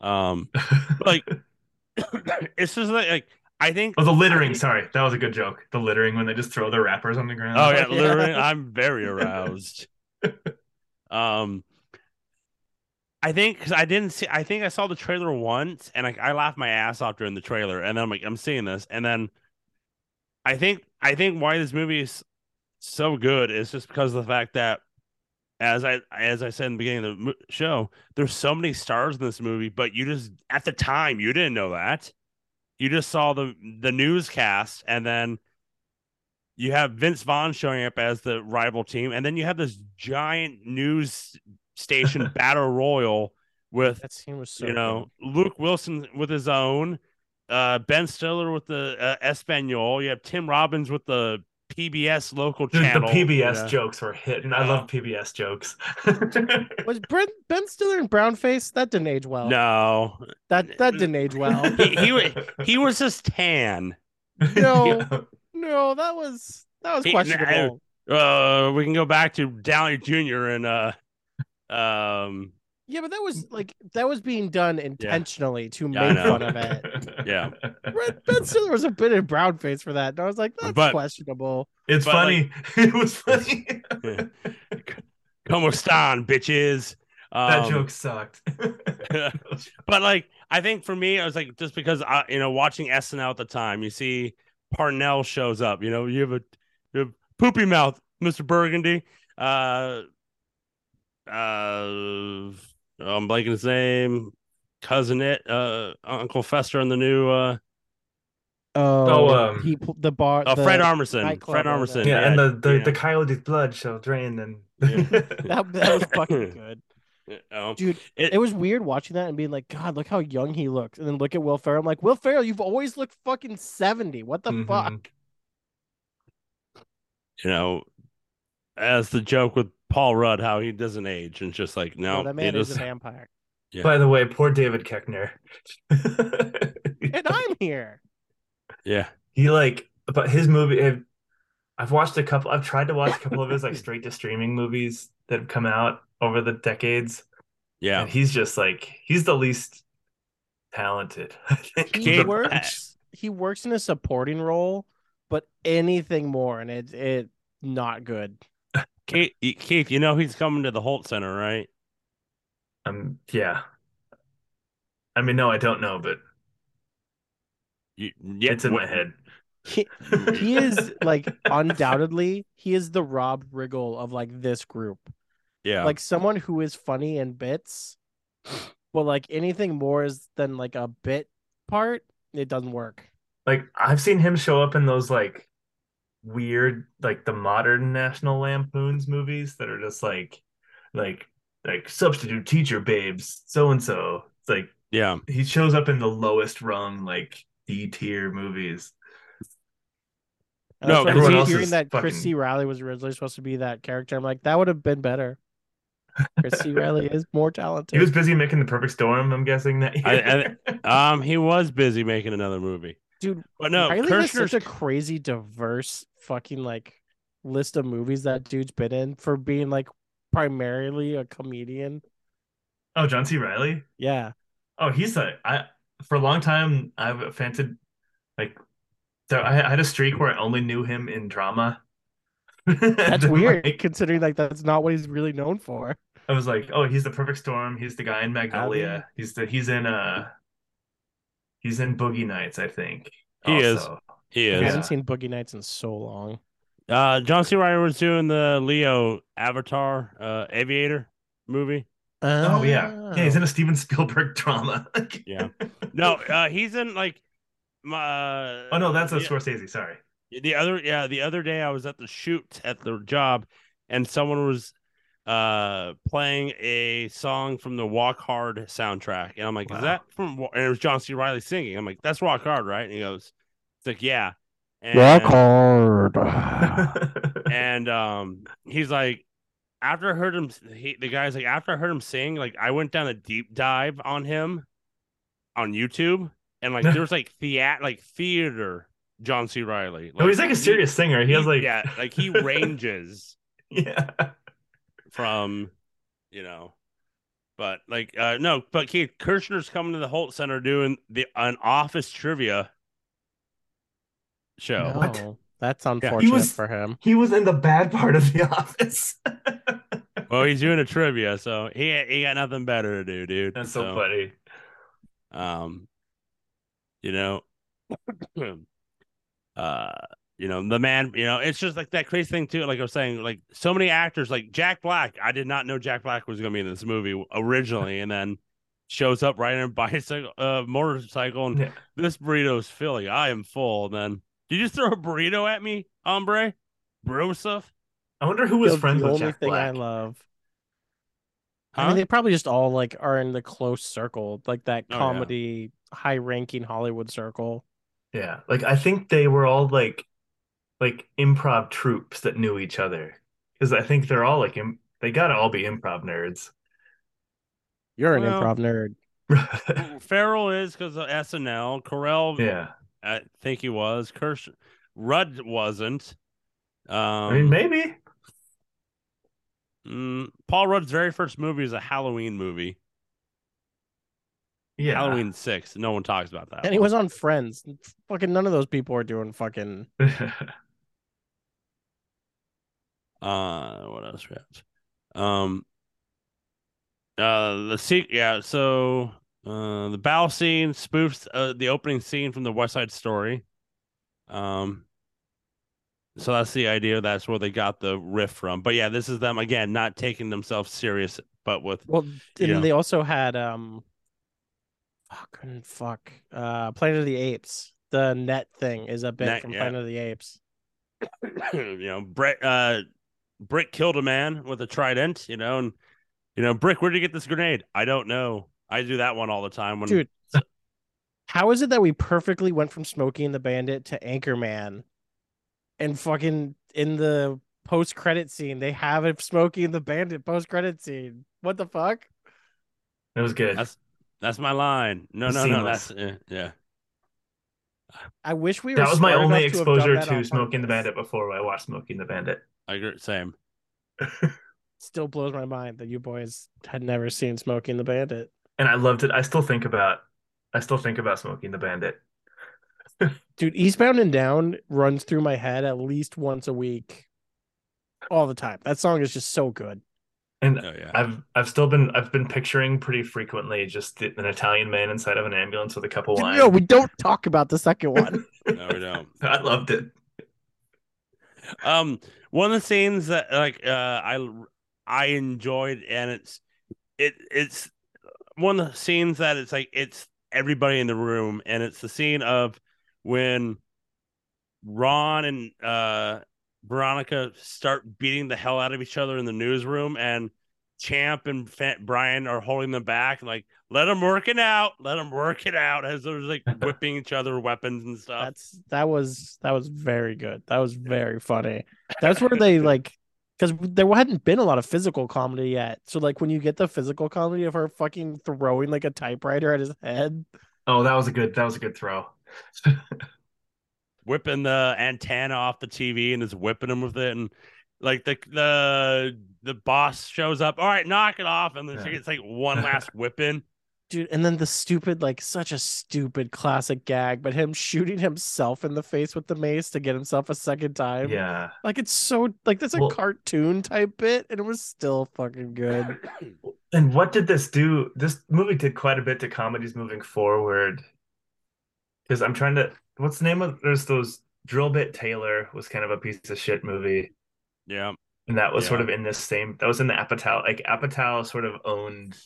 Um, like it's just like, like I think. Oh, the littering. think- Sorry, that was a good joke. The littering when they just throw their wrappers on the ground. Oh yeah, Yeah. literally, I'm very aroused. Um, I think because I didn't see. I think I saw the trailer once, and I, I laughed my ass off during the trailer, and then I'm like, I'm seeing this, and then I think I think why this movie is so good is just because of the fact that. As I as I said in the beginning of the show, there's so many stars in this movie, but you just at the time you didn't know that. You just saw the the newscast, and then you have Vince Vaughn showing up as the rival team, and then you have this giant news station battle royal with That scene was so you know Luke Wilson with his own, uh, Ben Stiller with the uh, Espanol. You have Tim Robbins with the PBS local Dude, the. PBS you know? jokes were hitting. I Yeah. love PBS jokes. Was Brent, Ben Stiller in brownface? That didn't age well. No, That that didn't age well. he he, he was just tan. No. no, that was that was questionable. Uh, we can go back to Downey Jr. and uh, um, Yeah, but that was like that was being done intentionally to Yeah, I make know. fun of it. Yeah. Brent, ben Stiller was a bit in brownface for that. And I was like, that's But- questionable. It's But, funny. it was funny. Como están, bitches? that Um, joke sucked. but like I think for me, I was like just because I you know watching SNL at the time, you see Parnell shows up. You know, you have a you have poopy mouth, Mister Burgundy. Uh, uh, I'm blanking his name. Cousin it, uh, Uncle Fester in the new uh, Oh, um, he the bar. oh the- Fred Armisen. Fred over Armisen. there. yeah, and the the, yeah. the coyote's blood shall drain and Yeah. That, that was fucking good, Oh, dude. it- It was weird watching that and being like, God, look how young he looks, and then look at Will Ferrell. I'm like, Will Ferrell, you've always looked fucking seventy. What the Mhm. fuck? you know, as the joke with Paul Rudd, how he doesn't age, and just like no, No, that man is a vampire, Yeah. By the way, poor David Koechner. and I'm here. yeah, he like, but his movie. I've, I've watched a couple. I've tried to watch a couple of his like straight to streaming movies that have come out over the decades, yeah. and he's just like he's the least talented. I think. He works. He works in a supporting role, but anything more, and it it not good. Keith, Keith, you know he's coming to the Holt Center, right? Um, yeah. I mean, no, I don't know, but You, yeah, it's in what- my head. He, he is like undoubtedly he is the Rob Riggle of like this group. Yeah, Like someone who is funny in bits, but like anything more is than like a bit part, it doesn't work. Like I've seen him show up in those like weird, like the modern National Lampoons movies that are just like, like, like substitute teacher babes, so and so. It's like yeah. he shows up in the lowest rung, like D tier movies. And No, that's why everyone hearing else hearing is that Chris fucking- C. Reilly was originally supposed to be that character. I'm like, that would have been better. Chris C. Reilly is more talented. He was busy making the perfect storm. I'm guessing that. I- year. Um, he was busy making another movie, Dude, but no, Reilly has Kirshner's such a crazy diverse fucking like list of movies that dude's been in for being like primarily a comedian. oh, John C. Reilly. Yeah. Oh, he's a I for a long time I've fancied like so I, I had a streak where I only knew him in drama. That's And, weird like, considering like that's not what he's really known for. I was like, oh, he's the perfect storm. He's the guy in Magnolia. Abby? He's the he's in uh he's in Boogie Nights, I think. He is. also. he I haven't seen Boogie Nights in so long. Uh, John C. Reilly was doing the Leo Avatar, uh, Aviator movie. Oh yeah. Yeah, he's in a Steven Spielberg drama. Yeah. No, uh, he's in like my. oh no, that's a the, Scorsese, sorry. the other. Yeah, the other day I was at the shoot at the job, and someone was uh playing a song from the Walk Hard soundtrack, and I'm like, Wow. "Is that from?" And it was John C. Reilly singing. I'm like, "That's Walk Hard, right?" And he goes, "It's like, yeah." And, hard. and um he's like after I heard him he, the guy's like after I heard him sing like I went down a deep dive on him on YouTube and like there was like theat like theater John C. Reilly no, he's like a he- serious singer. He has like yeah like he ranges yeah. From, you know, but like uh no, but Keith Koechner's coming to the Holt Center doing the an office trivia show. No, What? That's unfortunate was- for him. He was in the bad part of the office. Well, he's doing a trivia, so he he got nothing better to do, dude. That's so funny. Um, you know, uh, you know, the man, you know, it's just like that crazy thing too. Like I was saying, like so many actors, like Jack Black. I did not know Jack Black was going to be in this movie originally, and then shows up riding a bicycle, uh, motorcycle, and Yeah. this burrito's filling. I am full. And then did you just throw a burrito at me, hombre? Broseph? I wonder who was The- friends the with only Jack thing I love. Huh? I mean, they probably just all like are in the close circle, like that Oh, yeah. comedy, high-ranking Hollywood circle. Yeah, like I think they were all like like improv troops that knew each other because I think they're all like Im- they gotta all be improv nerds. You're an Well- improv nerd. Ferrell is because of SNL. Carell, yeah, I think he was. Kirsch, Rudd wasn't. Um, I mean maybe. mm, Paul Rudd's very first movie is a Halloween movie. Yeah, Halloween six. No one talks about that. And he was on Friends. Fucking none of those people are doing fucking. Uh, what else we have? Um, uh, the se- yeah. So, uh, the battle scene spoofs uh, the opening scene from the West Side Story. Um, so that's the idea. That's where they got the riff from. But yeah, this is them again, not taking themselves serious, but with Well, and Yeah. they also had um. Fuck fuck. Uh, Planet of the Apes. The net thing is a bit Net, from yeah. Planet of the Apes. you know, Brick, uh, Brick killed a man with a trident. You know, and you know, Brick, where did you get this grenade? I don't know. I do that one all the time when Dude, how is it that we perfectly went from Smokey and the Bandit to Anchorman, and fucking in the post credit scene they have a Smokey and the Bandit post credit scene? What the fuck? It was good. That's That's my line. No, no, no. That's uh, yeah. I wish we were. That was my only enough to have exposure on to Smokey and the. Bandit before I watched Smokey and the Bandit. I agree. Same. Still blows my mind that you boys had never seen Smokey and the Bandit. And I loved it. I still think about I still think about Smokey and the Bandit. Dude, Eastbound and Down runs through my head at least once a week, all the time. That song is just so good. And Oh yeah. I've I've still been I've been picturing pretty frequently just an Italian man inside of an ambulance with a couple wine. No, we don't talk about the second one. no, we don't. I loved it. Um, one of the scenes that like uh I I enjoyed, and it's it it's one of the scenes that it's like it's everybody in the room, and it's the scene of when Ron and uh Veronica start beating the hell out of each other in the newsroom, and Champ and Fa- Brian are holding them back, like let them work it out, let them work it out, as they're like whipping each other weapons and stuff. That's that was that was very good. That was very funny. That's where they like because there hadn't been a lot of physical comedy yet. So like when you get the physical comedy of her fucking throwing like a typewriter at his head, Oh, that was a good that was a good throw. whipping the antenna off the TV and is whipping him with it, and like the the the boss shows up. All right, knock it off, and then she gets like one last whipping. dude. And then the stupid like such a stupid classic gag, but him shooting himself in the face with the mace to get himself a second time. Yeah. like it's so like that's a Well- cartoon type bit, and it was still fucking good. And what did this do? This movie did quite a bit to comedies moving forward. Because I'm trying to, what's the name of? There's those Drill Bit Taylor was kind of a piece of shit movie, Yeah, and that was sort of in this same. That was in the Apatow. Like Apatow sort of owned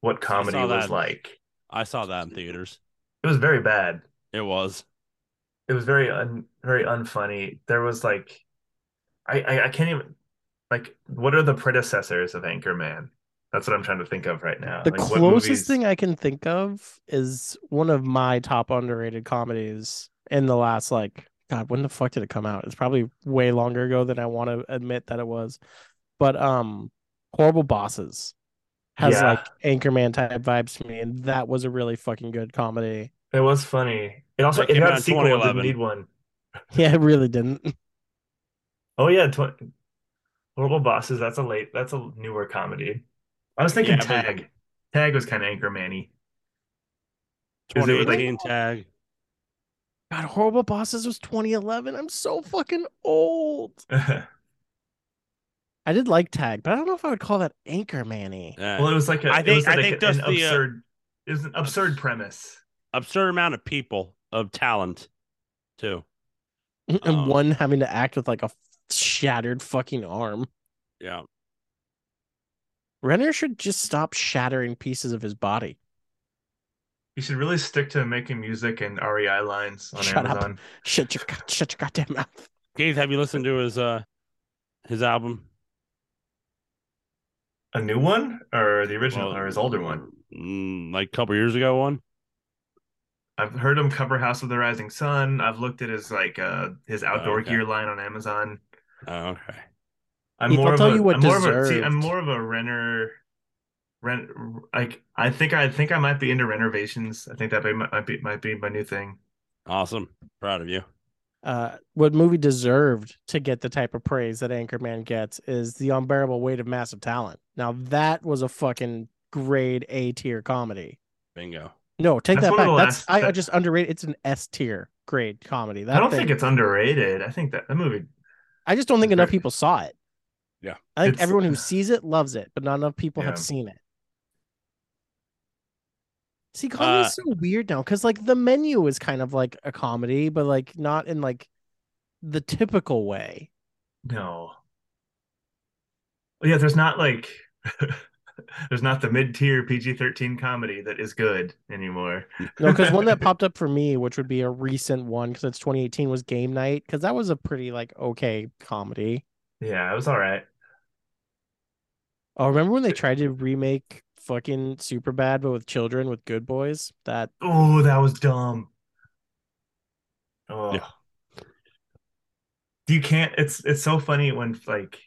what comedy was like. I saw that in theaters. It was very bad. It was. It was very un, very unfunny. There was like, I, I I can't even like. What are the predecessors of Anchorman? That's what I'm trying to think of right now. The Like, what closest movies- thing I can think of is one of my top underrated comedies in the last like God, when the fuck did it come out? It's probably way longer ago than I want to admit that it was. But um Horrible Bosses has Yeah. like Anchorman type vibes to me, and that was a really fucking good comedy. It was funny. It also That it came out got a in sequel. It didn't need one. Yeah, it really didn't. Oh yeah, tw Horrible Bosses. That's a late. That's a newer comedy. I was thinking Yeah, but- Tag. Tag was kind of anchor manny. Is it with, like- tag. God, Horrible Bosses was 2011. I'm so fucking old. I did like Tag, but I don't know if I would call that Anchor Manny. Uh, well, it was like a. I it think- was I think an just the, uh, absurd. it was an absurd premise. absurd amount of people of talent, too. and Um, one having to act with like a shattered fucking arm. Yeah. Renner should just stop shattering pieces of his body. You should really stick to making music and REI lines on Shut up. Amazon. Shut your shut your goddamn mouth. Keith, have you listened to his uh his album? A new one or the original Well, or his older one? Mm, like a couple years ago one. I've heard him cover House of the Rising Sun. I've looked at his like uh his outdoor okay. gear line on Amazon. Oh, okay. I'm Heath, more I'll of tell a, you what I'm more of a. See, I'm more of a Renner rent like I think I think I might be into renovations. I think that might, might be might be my new thing. Awesome. Proud of you. Uh, what movie deserved to get the type of praise that Anchorman gets is the unbearable weight of massive talent. Now that was a fucking grade A tier comedy. Bingo. No, take That's that back. That's last- I, I just underrated. It's an S tier grade comedy. That I don't thing- think it's underrated. I think that that movie I just don't think enough very- people saw it. Yeah. I think It's- everyone who sees it loves it, but not enough people Yeah. have seen it. See, comedy's Uh, so weird now because like the menu is kind of like a comedy, but like not in like the typical way. no. Yeah, there's not like there's not the mid-tier PG-13 comedy that is good anymore. No, because one that popped up for me, which would be a recent one because it's 2018, was Game Night because that was a pretty like okay comedy. Yeah, it was all right. Oh, remember when they tried to remake fucking Superbad but with children with Good Boys? That Oh, that was dumb. Oh. Yeah. You can't it's it's so funny when like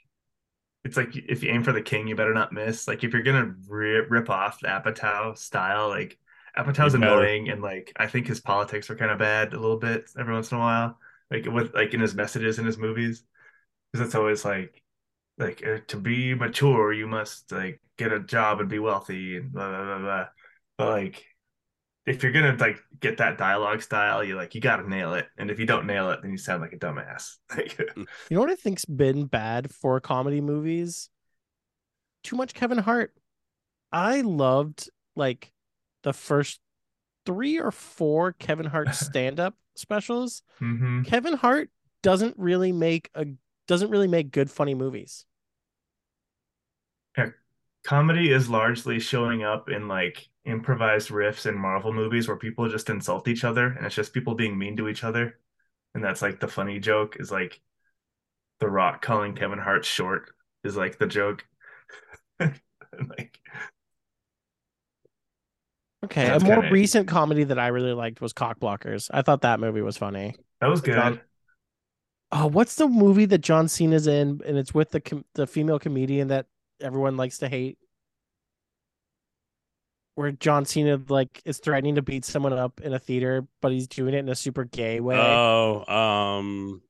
it's like if you aim for the king, you better not miss. Like if you're gonna rip, rip off the Apatow style, like Apatow's You better. annoying and like I think his politics are kind of bad a little bit every once in a while. Like with like in his messages in his movies. Because it's always like like uh, to be mature, you must like get a job and be wealthy and blah blah blah blah. But like if you're gonna like get that dialogue style, you like you gotta nail it. And if you don't nail it, then you sound like a dumbass. You know what I think's been bad for comedy movies? Too much Kevin Hart. I loved like the first three or four Kevin Hart stand-up specials. hmm Kevin Hart doesn't really make a doesn't really make good funny movies. comedy is largely showing up in like improvised riffs in Marvel movies where people just insult each other and it's just people being mean to each other. And that's like the funny joke is like The Rock calling Kevin Hart short is like the joke. like Okay, a more kinda- recent comedy that I really liked was Cockblockers. I thought that movie was funny. that was good. John- Oh, what's the movie that John Cena's in and it's with the com- the female comedian that everyone likes to hate? Where John Cena like is threatening to beat someone up in a theater, but he's doing it in a super gay way. Oh, um,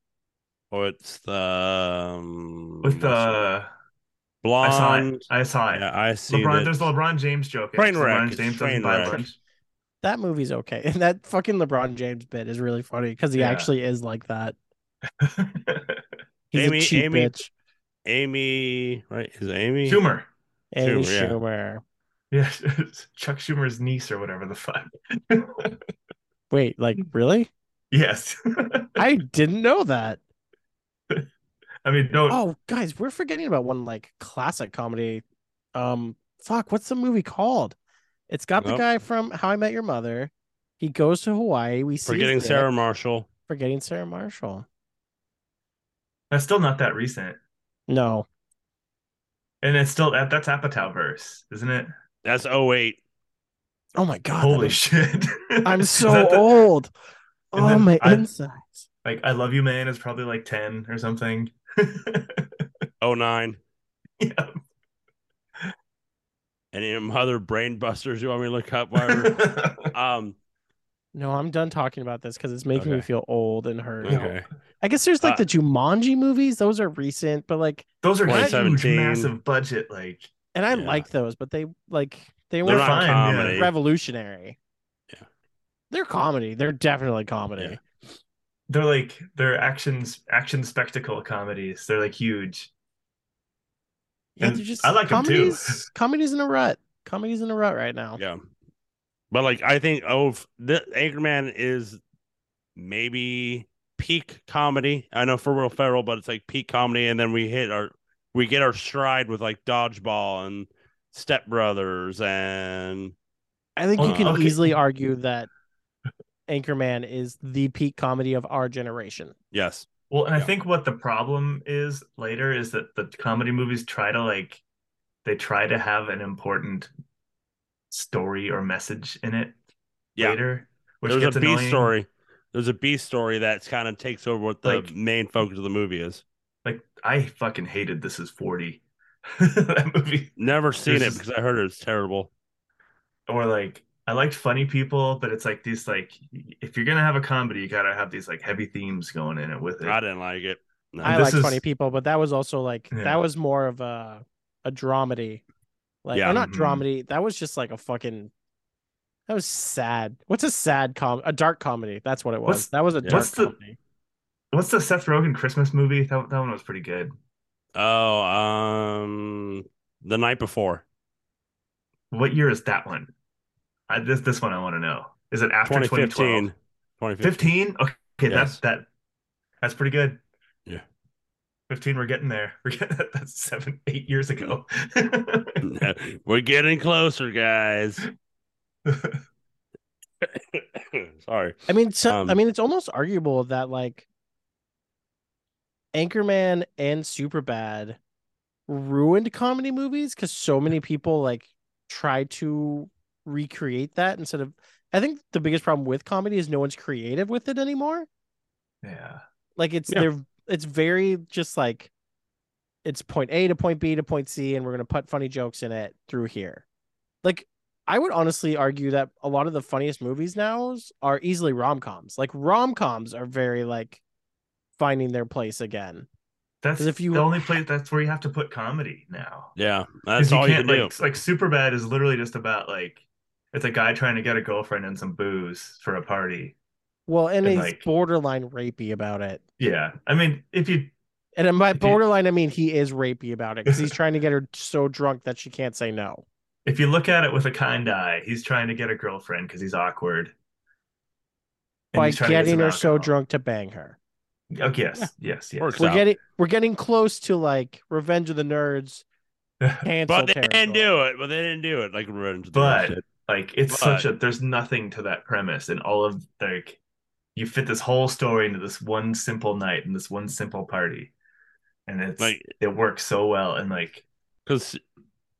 what's the um, With the it? I saw blonde? it. I saw it. Yeah, I see LeBron, that. there's the LeBron James joke. in it, Train 'cause wreck, LeBron James train doesn't wreck. that movie's okay. And that fucking LeBron James bit is really funny because he Yeah. actually is like that. He's Amy- a cheap Amy- bitch. Amy, right? Is Amy? Schumer. Amy Schumer, yeah. Schumer. Yeah, Chuck Schumer's niece or whatever the fuck. Wait, like really? yes. I didn't know that. I mean, don't. Oh, guys, we're forgetting about one like classic comedy. Um, fuck, what's the movie called? It's got the guy from How I Met Your Mother. He goes to Hawaii. We see his Forgetting dick. Sarah Marshall. Forgetting Sarah Marshall. That's still not that recent. No, And it's still that that's Apatow verse, isn't it? That's 08. oh my god, Holy is- shit. I'm so the- old. Oh my I- insides. Like I Love You Man is probably like 10 or something. 09. yeah. Any other brain busters you want me to look up? Whatever. um, No, I'm done talking about this because it's making me feel old and hurt. Okay. I guess there's like Uh, the Jumanji movies; those are recent, but like, Those are huge, massive budget. Like and I Yeah. like those, but they like they They're weren't fine, yeah. comedy. revolutionary. Yeah. they're comedy. They're definitely comedy. Yeah. they're like they're actions action spectacle comedies. They're like huge. Yeah, And they're just I like 'em too. comedies. comedies in a rut. Comedies in a rut right now. Yeah. But like I think oh f- the Anchorman is maybe peak comedy. I know for Will Ferrell, but it's like peak comedy, and then we hit our we get our stride with like Dodgeball and Step Brothers and I think you Oh, can okay. easily argue that Anchorman is the peak comedy of our generation. yes, Well, and I think what the problem is later is that the comedy movies try to like they try to have an important story or message in it Yeah. later, which there's gets a B annoying. story. There's a B story that kind of takes over what the Like- main focus of the movie is. Like I fucking hated This Is 40. that movie. Never seen There's it just- because I heard it's terrible. Or like I liked funny people, but it's like these like if you're gonna have a comedy, you gotta have these like heavy themes going in it with it. I didn't like it. No. I this like is- funny people, but that was also like Yeah. that was more of a a dramedy. Like Yeah. or not Mhm. dramedy. That was just like a fucking that was sad. What's a sad com a dark comedy? That's what it was. What's- that was a dark what's the- comedy. What's the Seth Rogen Christmas movie? That, that one was pretty good. Oh, um, the night before, What year is that one? I, this this one I want to know. Is it after 2015. 2012? 2015. 15? Okay, Yes. that's that that's pretty good. Yeah. 15, we're getting there. We're getting that's seven, eight years ago. We're getting closer, guys. Sorry. I mean, so, I Um, mean, it's almost arguable that like Anchorman and Superbad ruined comedy movies because so many people like try to recreate that instead of. I think the biggest problem with comedy is no one's creative with it anymore. yeah. Like it's Yeah. they're it's very just like it's point A to point B to point C, and we're gonna put funny jokes in it through here. Like I would honestly argue that a lot of the funniest movies now are easily rom coms. Like rom coms are very like finding their place again. That's if you- the only place that's where you have to put comedy now. Yeah, that's all you can can't do. like like Superbad is literally just about like it's a guy trying to get a girlfriend and some booze for a party. Well, and And, he's like- borderline rapey about it. Yeah. I mean, if you And then by If you- borderline, I mean he is rapey about it because he's trying to get her so drunk that she can't say no. if you look at it with a kind eye, he's trying to get a girlfriend because he's awkward. And By he's trying to get getting her so drunk to bang her. Oh yes, yes, yes. Works We're out. getting we're getting close to like Revenge of the Nerds cancel But they territory. didn't do it. But they didn't do it. Like Revenge of the But- Nerds did. like it's But- such a there's nothing to that premise and all of like you fit this whole story into this one simple night and this one simple party. And it's Like- it works so well and like because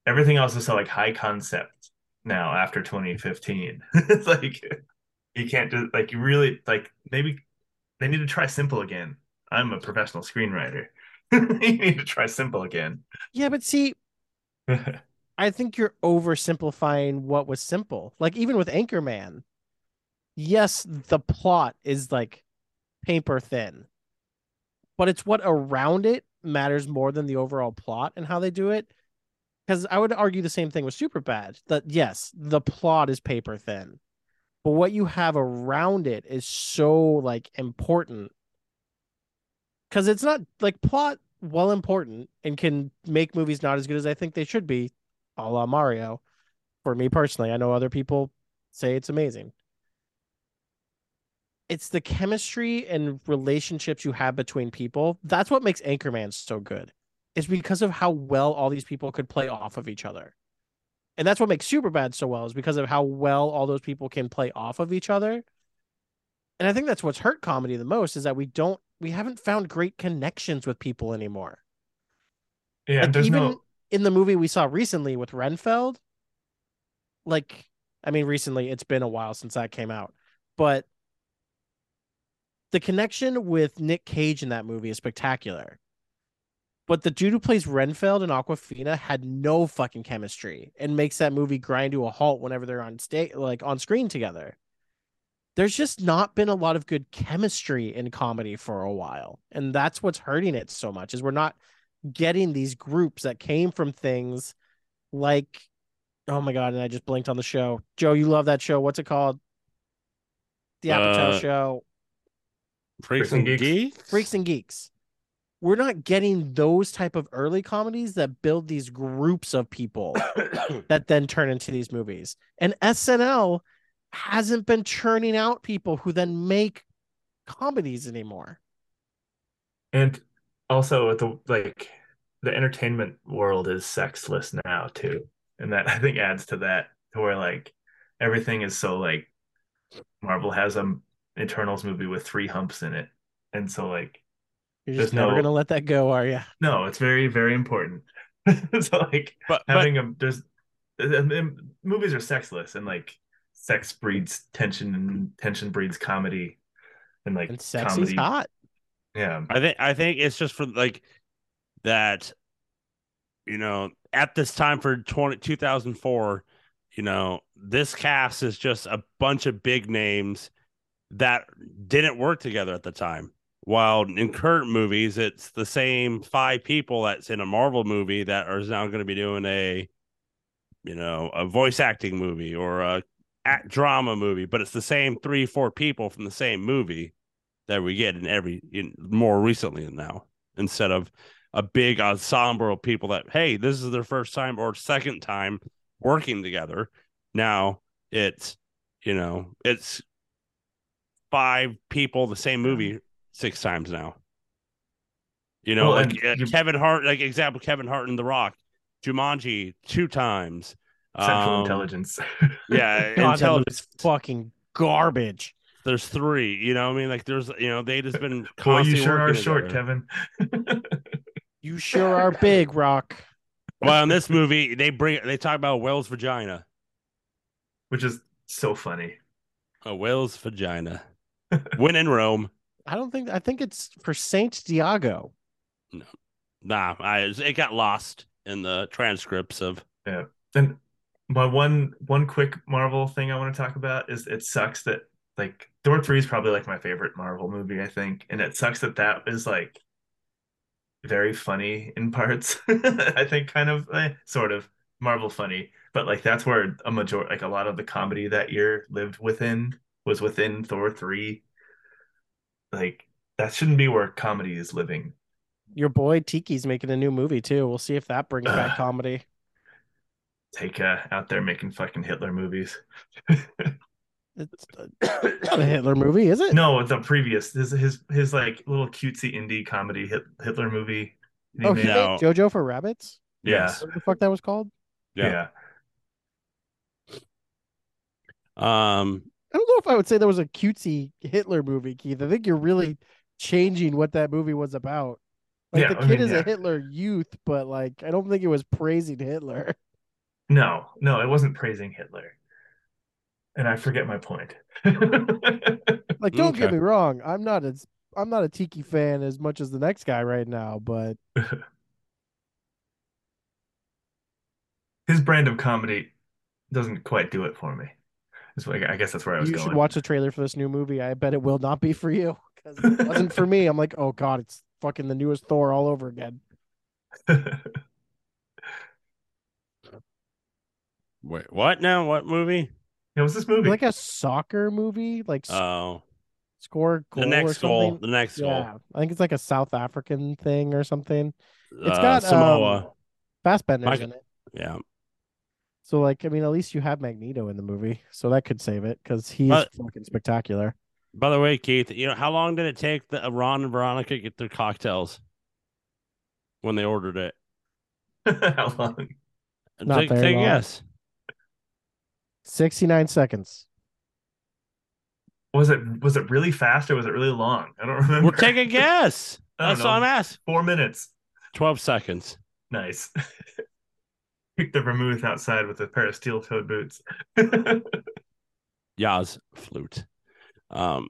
everything else is so like high concept now after 2015. it's like you can't do like you really like maybe they need to try simple again. I'm a professional screenwriter. you need to try simple again. Yeah, but see, I think you're oversimplifying what was simple. Like even with Anchorman, yes, the plot is like paper thin, but it's what around it matters more than the overall plot and how they do it. Because I would argue the same thing with Superbad. That yes, the plot is paper thin, but what you have around it is so like important. Because it's not like plot well important and can make movies not as good as I think they should be, a la Mario. For me personally, I know other people say it's amazing. It's the chemistry and relationships you have between people. That's what makes Anchorman so good. It's because of how well all these people could play off of each other. And that's what makes Superbad so well, is because of how well all those people can play off of each other. And I think that's what's hurt comedy the most is that we don't we haven't found great connections with people anymore. Yeah, Like, there's even no in the movie we saw recently with Renfield, like I mean recently it's been a while since that came out, but the connection with Nick Cage in that movie is spectacular. But the dude who plays Renfield and Awkwafina had no fucking chemistry and makes that movie grind to a halt whenever they're on stage like on screen together. there's just not been a lot of good chemistry in comedy for a while. And that's what's hurting it so much is we're not getting these groups that came from things like oh my god, and I just blinked on the show. Joe, you love that show. What's it called? The Apatow Uh, show. Freaks Freaks and and Geeks. Geeks. Freaks and Geeks. We're not getting those type of early comedies that build these groups of people that then turn into these movies. And SNL hasn't been churning out people who then make comedies anymore. And also the like the entertainment world is sexless now too. And that I think adds to that to where like everything is so like Marvel has a Eternals movie with three humps in it. And so like You're There's just never no- gonna let that go, are you? no, it's very, very important. so like But, but having a there's movies are sexless and like sex breeds tension and tension breeds comedy and like And sexy's comedy. hot. Yeah. I think I think it's just for like that. You know, at this time for 20, 2004, you know, this cast is just a bunch of big names that didn't work together at the time. While in current movies, it's the same five people that's in a Marvel movie that are now going to be doing a, you know, a voice acting movie or a act drama movie, but it's the same three, four people from the same movie that we get in every in more recently now instead of a big ensemble of people that hey this is their first time or second time working together now it's you know it's five people the same movie six times now you know Well, like uh, kevin hart like example kevin hart in the rock jumanji two times Central Um, intelligence. yeah God, intelligence fucking garbage. there's three you know what i mean like there's you know they just been Boy, you constantly sure are working short, together. Kevin. You sure are big, Rock. Well, in this movie, they bring they talk about a whale's vagina. Which is so funny. A whale's vagina. when in Rome. I don't think I think it's for Saint Diago. No, nah, I, it got lost in the transcripts of. Yeah. And my one one quick Marvel thing I want to talk about is it sucks that like Thor 3 is probably like my favorite Marvel movie, I think. And it sucks that that is like very funny in parts. I think kind of eh, sort of Marvel funny, but like that's where a major like a lot of the comedy that year lived within was within Thor 3. Like that shouldn't be where comedy is living. Your boy Tiki's making a new movie too. We'll see if that brings back Ugh. comedy. Taika out there making fucking Hitler movies. It's not a Hitler movie, is it? No, the previous his his his like little cutesy indie comedy Hitler movie. he Oh, made. he No. made JoJo for Rabbits. yeah, Yes. What the fuck that was called? Yeah. yeah. Um, I don't know if I would say there was a cutesy Hitler movie, Keith. I think you're really changing what that movie was about. Like Yeah, the I kid mean, is yeah. a Hitler youth, but like I don't think it was praising Hitler. No, no, it wasn't praising Hitler. And I forget my point. Like, don't get me wrong, I'm not as I'm not a Tiki fan as much as the next guy right now, but His brand of comedy doesn't quite do it for me. That's what- I guess that's where I was going. you going. should watch the trailer for this new movie. I bet it will not be for you because it wasn't for me. I'm like, oh god, it's fucking the newest Thor all over again. wait, what now? What movie? it was this movie. Like a soccer movie, like s- Oh, score goal the or next goal. The next goal. Yeah, I think it's like a South African thing or something. goal. It's Uh, got Samoa. Um, Fassbender's Michael- in it. yeah. So like, I mean, at least you have Magneto in the movie, so that could save it because he's But- fucking spectacular. By the way, Keith, you know how long did it take the Ron and Veronica get their cocktails when they ordered it? How long? Not take very take long. guess. Sixty nine seconds. Was it was it really fast or was it really long? I don't remember. We're taking a guess. I don't That's know. what I'm asking. Four minutes. Twelve seconds. Nice. Pick the vermouth outside with a pair of steel-toed boots. Yaz flute. Um,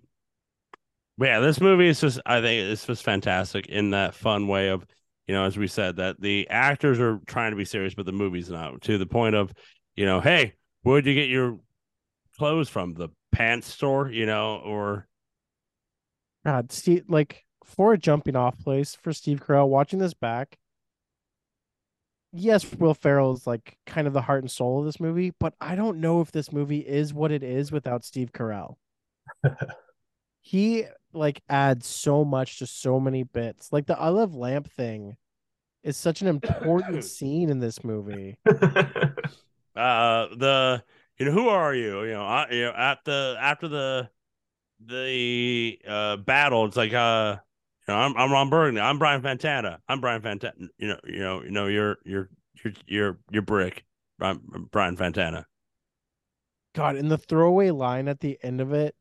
but yeah, this movie is just I think it's just fantastic in that fun way of you know, as we said, that the actors are trying to be serious, but the movie's not. To the point of, you know, hey, where'd you get your clothes from? The pants store, you know, or God, Steve, like for a jumping off place for Steve Carell, watching this back. Yes, Will Ferrell is like kind of the heart and soul of this movie, but I don't know if this movie is what it is without Steve Carell. he like adds so much to so many bits. Like the I love lamp thing is such an important scene in this movie. uh the you know who are you? You know, I, you know at the after the the uh battle, it's like uh you know, I'm I'm Ron Burgundy. I'm Brian Fantana. I'm Brian Fantana. You know, you know, you know, you're you're you're you're you're Brick. Brian, Brian Fantana. God, and the throwaway line at the end of it,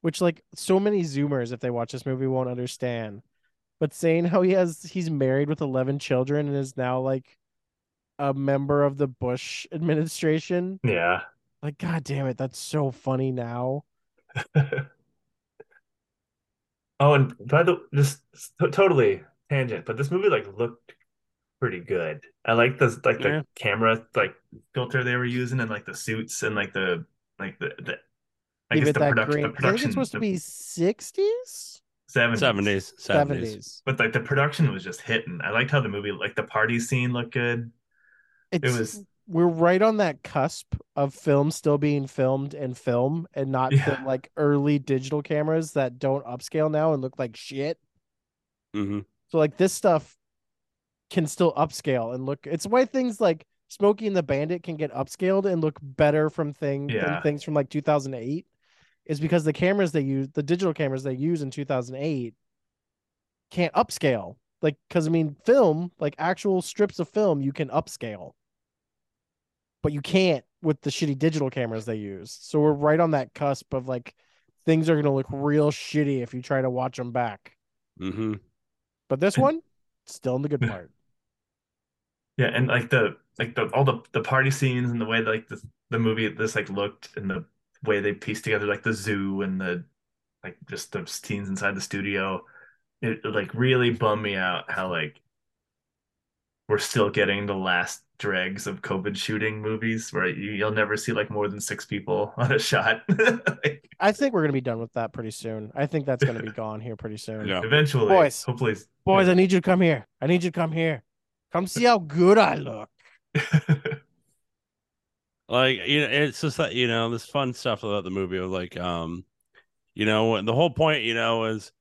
which like so many Zoomers, if they watch this movie, won't understand. But saying how he has he's married with eleven children and is now like a member of the Bush administration. yeah. Like, god damn it, that's so funny now. Oh, and by the just t- totally tangent, but this movie like looked pretty good. I like the like the Yeah. camera like filter they were using and like the suits and like the like the, the I Give guess the that production green. the 'cause I think production it's supposed to be sixties, 70s. Seventies, seventies. seventies. But like the production was just hitting. I liked how the movie like the party scene looked good. It's was- we're right on that cusp of film still being filmed in film and not Yeah. the like early digital cameras that don't upscale now and look like shit. hmm So like this stuff can still upscale and look. It's why things like Smokey and the Bandit can get upscaled and look better from thing than Yeah. things from like 2008, is because the cameras they use, the digital cameras they use in 2008, can't upscale. Like, because I mean, film, like actual strips of film, you can upscale, but you can't with the shitty digital cameras they use. So we're right on that cusp of like things are gonna look real shitty if you try to watch them back. hmm But this one, still in the good part. Yeah, and like the like the all the the party scenes and the way like the the movie this like looked and the way they pieced together like the zoo and the like just the scenes inside the studio, it, it, like really bummed me out how like we're still getting the last dregs of COVID shooting movies where you, you'll never see like more than six people on a shot. Like, I think we're gonna be done with that pretty soon. I think that's gonna be gone here pretty soon. Yeah. eventually, Boys. hopefully, Boys, I need you to come here. I need you to come here. Come see how good I look. Like you know, it's just that you know this fun stuff about the movie of like um, you know, the whole point you know is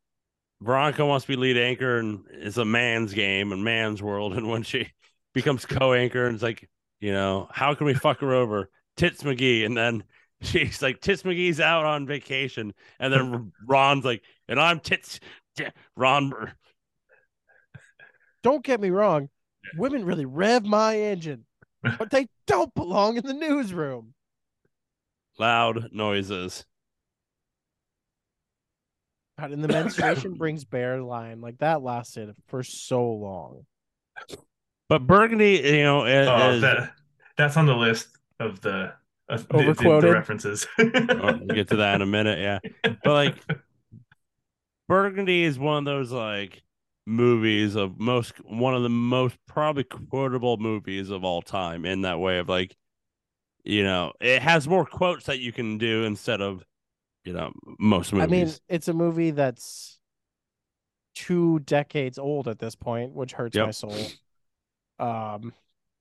Veronica wants to be lead anchor and it's a man's game and man's world, and when she becomes co-anchor and it's like you know how can we fuck her over? Tits McGee, and then she's like Tits McGee's out on vacation, and then Ron's like, and I'm Tits Ron. Don't get me wrong. Women really rev my engine, but they don't belong in the newsroom. Loud noises. God, and the menstruation brings bear line. Like that lasted for so long. But Burgundy, you know, is, oh, is- that that's on the list of the of the, the, the Overquoted? references. Oh, we'll get to that in a minute, yeah. But like Burgundy is one of those like movies of most one of the most probably quotable movies of all time in that way of like you know, it has more quotes that you can do instead of you know most movies. I mean, it's a movie that's two decades old at this point, which hurts Yep. my soul. Um,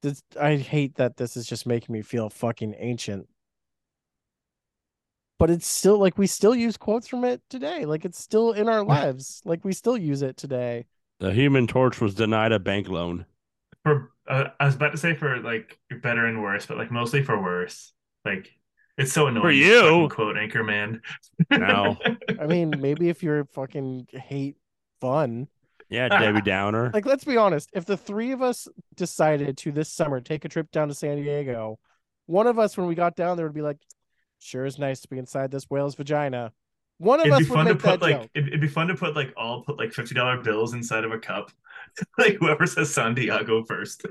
this, I hate that this is just making me feel fucking ancient. But it's still like we still use quotes from it today. Like it's still in our lives. Like we still use it today. the Human Torch was denied a bank loan. for uh, I was about to say for like better and worse, but like mostly for worse. Like it's so annoying. For you. fucking quote Anchorman. No. I mean, maybe if you're fucking hate fun, Yeah, Debbie Downer. like let's be honest if the three of us decided to this summer take a trip down to san diego one of us when we got down there would be like sure is nice to be inside this whale's vagina one of It'd be us would fun to make put that like joke it'd, it'd be fun to put like all put like fifty dollar bills inside of a cup. like whoever says San Diego first.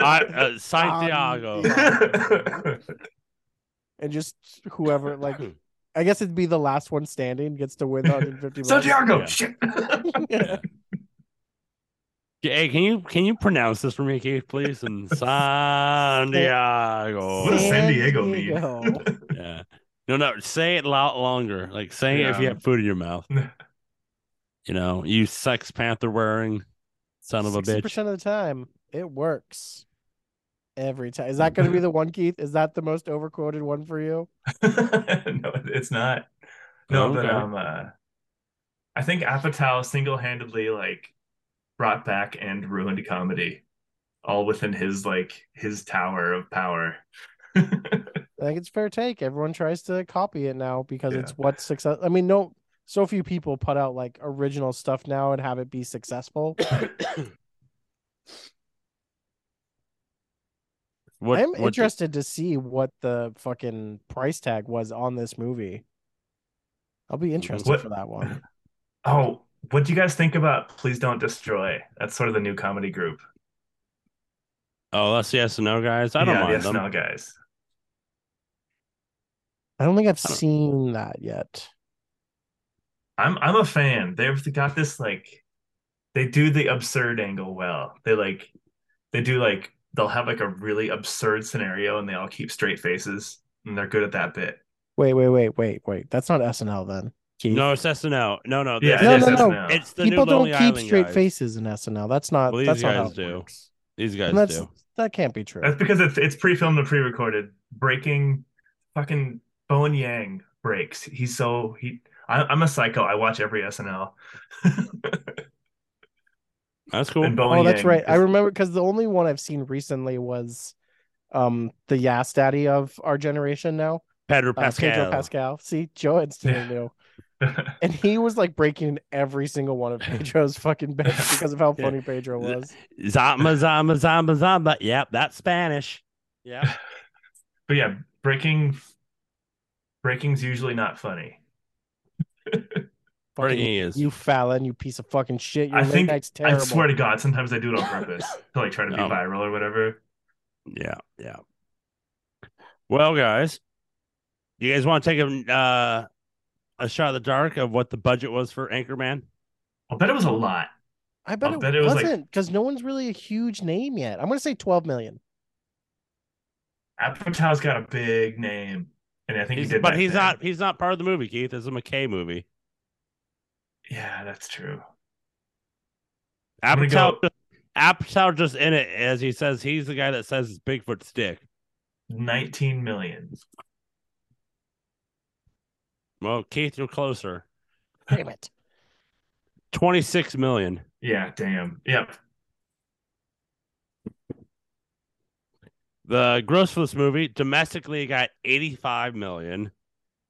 I, uh, Santiago. Um, and just whoever like i guess it'd be the last one standing gets to win 150 bucks. Santiago, Yeah. shit. Yeah. Hey, can you can you pronounce this for me, Keith, please? And San What does San Diego mean? Yeah. No, no, say it a lot longer. Like saying it if you have food in your mouth. You know, you Sex Panther wearing son of a bitch. percent of the time, it works. Every time. Is that going to be the one, Keith? Is that the most overquoted one for you? no, it's not. No, but Okay. um, uh, I think Apatow single-handedly like brought back and ruined comedy, all within his like his tower of power. I think it's fair take. Everyone tries to copy it now because Yeah. it's what success. I mean, no, so few people put out like original stuff now and have it be successful. What, I'm what- interested to see what the fucking price tag was on this movie. I'll be interested What- for that one. Oh, what do you guys think about Please Don't Destroy? That's sort of the new comedy group. Oh, that's the S and O guys. I don't yeah, mind the them. SNL guys. I don't think I've don't- seen that yet. I'm I'm a fan. They've got this like they do the absurd angle well. They like they do like they'll have like a really absurd scenario and they all keep straight faces and they're good at that bit. Wait, wait, wait, wait, wait. That's not SNL then. Keith. No, it's SNL. No, no, Yeah, this- No, no, no. SNL. It's the People new don't keep Island straight guys. faces in SNL. That's not. Well, these that's not how guys it do. works. These guys And that's do. that can't be true. That's because it's it's pre-filmed and pre-recorded. Breaking fucking Bowen Yang breaks. He's so he I, I'm a psycho. I watch every SNL. That's cool. and Bowen Oh, that's Yang right. I remember because the only one I've seen recently was um the Yas Daddy of our generation now. Pedro Uh, Pascal. Pedro Pascal. See, Joe instantly Yeah. knew. And he was like breaking every single one of Pedro's fucking bits because of how Yeah. funny Pedro was. Zamba, zamba, zamba, zamba. Yep, that's Spanish. Yeah. But yeah, breaking breaking's usually not funny. Fucking he is. You Fallon, you piece of fucking shit. Your I think night's terrible. I swear to God, sometimes I do it on purpose to like try to be No. viral or whatever. Yeah, yeah. Well, guys, you guys want to take a uh, a shot of the dark of what the budget was for Anchorman? I'll bet it was a lot. I bet it, bet it was, like- wasn't because no one's really a huge name yet. I'm gonna say 12 million. Apatow's got a big name, and I think He's, he did. but that he's thing. not. He's not part of the movie. Keith, it's a McKay movie. Yeah, that's true. I'm Apatow, go- Apatow just in it as he says he's the guy that says it's Bigfoot's dick. 19 million. Well, Keith, you're closer. Damn it. Twenty six million. Yeah, damn. Yep. The gross for this movie domestically it got 85 million,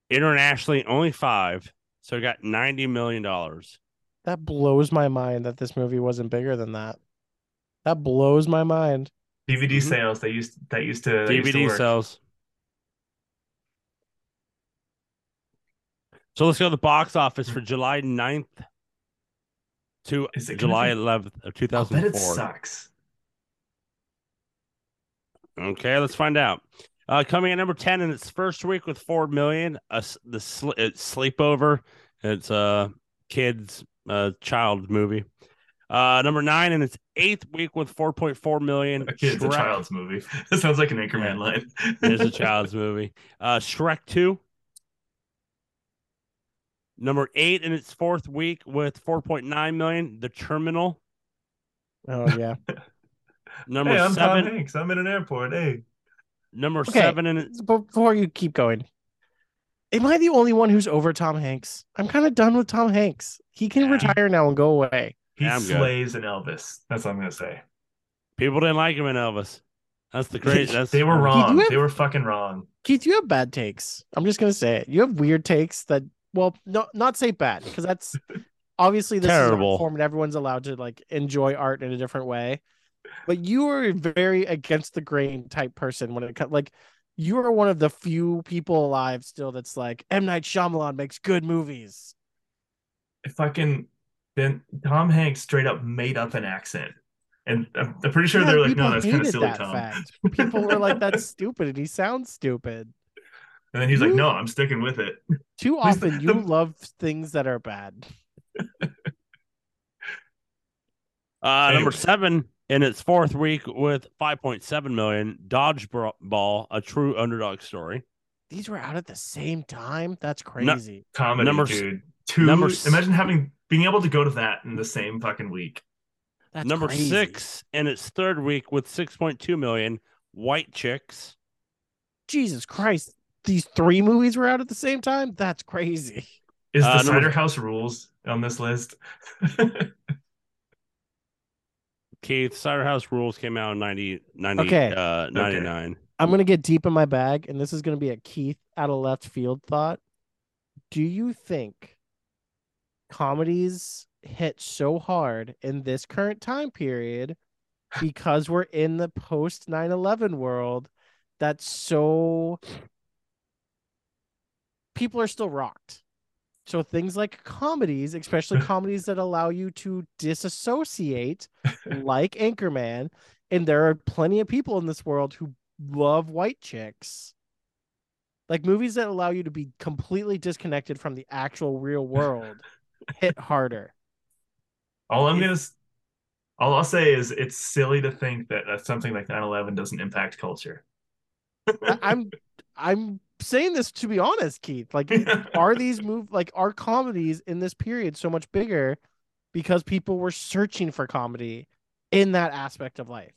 internationally only five, so it got 90 million dollars. That blows my mind that this movie wasn't bigger than that. That blows my mind. DVD Mhm. sales. They used that used to that used to DVD work. sales. So let's go to the box office for July 9th to Is it gonna July be- 11th of I'll bet it 2004. sucks. Okay, let's find out. Uh, coming at number 10 in its first week with 4 million, uh, the sl- it's sleepover. It's a kids uh, child movie. Uh, number 9 in its eighth week with 4.4 million. It's a child's movie. That sounds like an Anchorman line. it is a child's movie. Uh, Shrek 2. Number 8 in its fourth week with 4.9 million. The Terminal. Oh yeah. Number hey, I'm 7 Tom Hanks. I'm in an airport. Hey. Number Okay. 7 in its Before you keep going, am I the only one who's over Tom Hanks? I'm kind of done with Tom Hanks. He can Yeah. retire now and go away. He Yeah, I'm good. slays an Elvis. That's what I'm gonna say. people didn't like him in Elvis. That's the crazy. That's they were you wrong. have- They were fucking wrong. Keith, you have bad takes. I'm just gonna say it. You have weird takes that, well, no, not say bad because that's obviously this Terrible. is art form and everyone's allowed to like enjoy art in a different way. But you are a very against the grain type person when it comes. Like you are one of the few people alive still that's like M Night Shyamalan makes good movies. It fucking then Tom Hanks straight up made up an accent. And I'm, I'm pretty sure Yeah, they're like, no, that's kind of silly, that Tom. fact. People were like, "That's stupid," and he sounds stupid. And then he's like, no, I'm sticking with it. Too often, the- you love things that are bad. Uh, number seven in its fourth week with 5.7 million. Dodgeball, a true underdog story. These were out at the same time. That's crazy. Comedy, Number dude. Two. number imagine having being able to go to that in the same fucking week. That's Number crazy. six in its third week with 6.2 million. White Chicks. Jesus Christ. These three movies were out at the same time. That's crazy. Is Uh, the number- Cider House Rules on this list? Keith, Cider House Rules came out in 90, 90 Okay. uh, 99. I'm gonna get deep in my bag, and this is gonna be a Keith out of left field thought. Do you think comedies hit so hard in this current time period because we're in the post 9-11 world that's so people are still rocked so things like comedies especially comedies that allow you to disassociate like anchorman and there are plenty of people in this world who love white chicks like movies that allow you to be completely disconnected from the actual real world hit harder All I'm gonna, all I'll say is it's silly to think that something like 9/11 doesn't impact culture. I'm I'm saying this to be honest, Keith. Like, are these move like are comedies in this period so much bigger because people were searching for comedy in that aspect of life?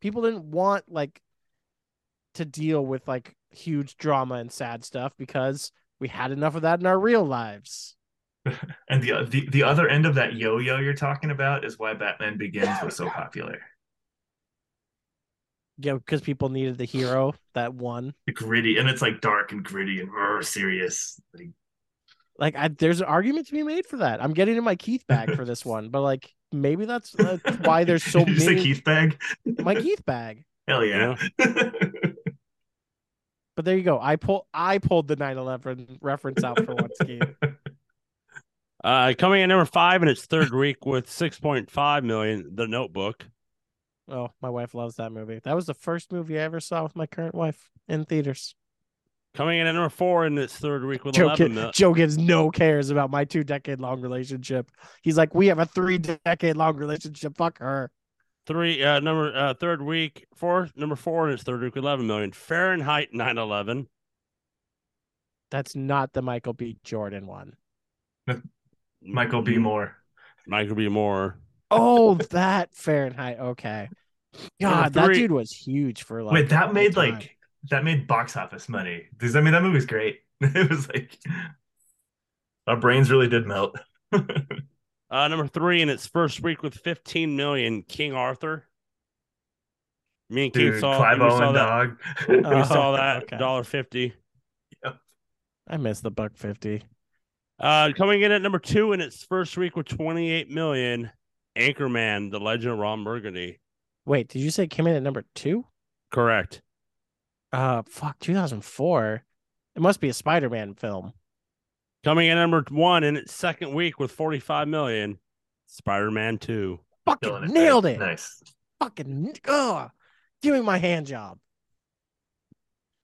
People didn't want like to deal with like huge drama and sad stuff because we had enough of that in our real lives. And the, the the other end of that yo-yo you're talking about is why Batman Begins was so popular. Yeah, because people needed the hero that won. Gritty, and it's like dark and gritty and uh, serious. Like, Like, I, there's an argument to be made for that. I'm getting in my Keith bag for this one, but like maybe that's, that's why there's so Did you say. Keith bag? My Keith bag. Hell yeah. But there you go. I pull I pulled the 9/11 reference out for once, Keith. Uh, coming in number five in its third week with 6.5 million. The Notebook. Oh, my wife loves that movie. That was the first movie I ever saw with my current wife in theaters. Coming in at number four in its third week with Joe, 11 gi- Joe gives no cares about my two decade long relationship. He's like, we have a three decade long relationship. Fuck her. Three uh number uh third week fourth number four in its third week 11 million. Fahrenheit 9/11. That's not the Michael B. Jordan one. Michael B. Moore. Michael B. Moore. Oh, that Fahrenheit. Okay. Number God, that dude was huge for like. Wait, that made time. like that made box office money. Does I mean that movie's great. It was like our brains really did melt. Uh number three in its first week with 15 million. King Arthur. Me and Keith saw, Clive we saw Owen that. dog. We saw that okay. dollar fifty. I missed the buck fifty. Uh, coming in at number two in its first week with 28 million, Anchorman: The Legend of Ron Burgundy. Wait, did you say it came in at number two? Correct. Uh, fuck, 2004. It must be a Spider-Man film. Coming in at number one in its second week with 45 million, Spider-Man 2. Fucking it, nailed right? it. Nice. Fucking, ugh. Give me my hand job.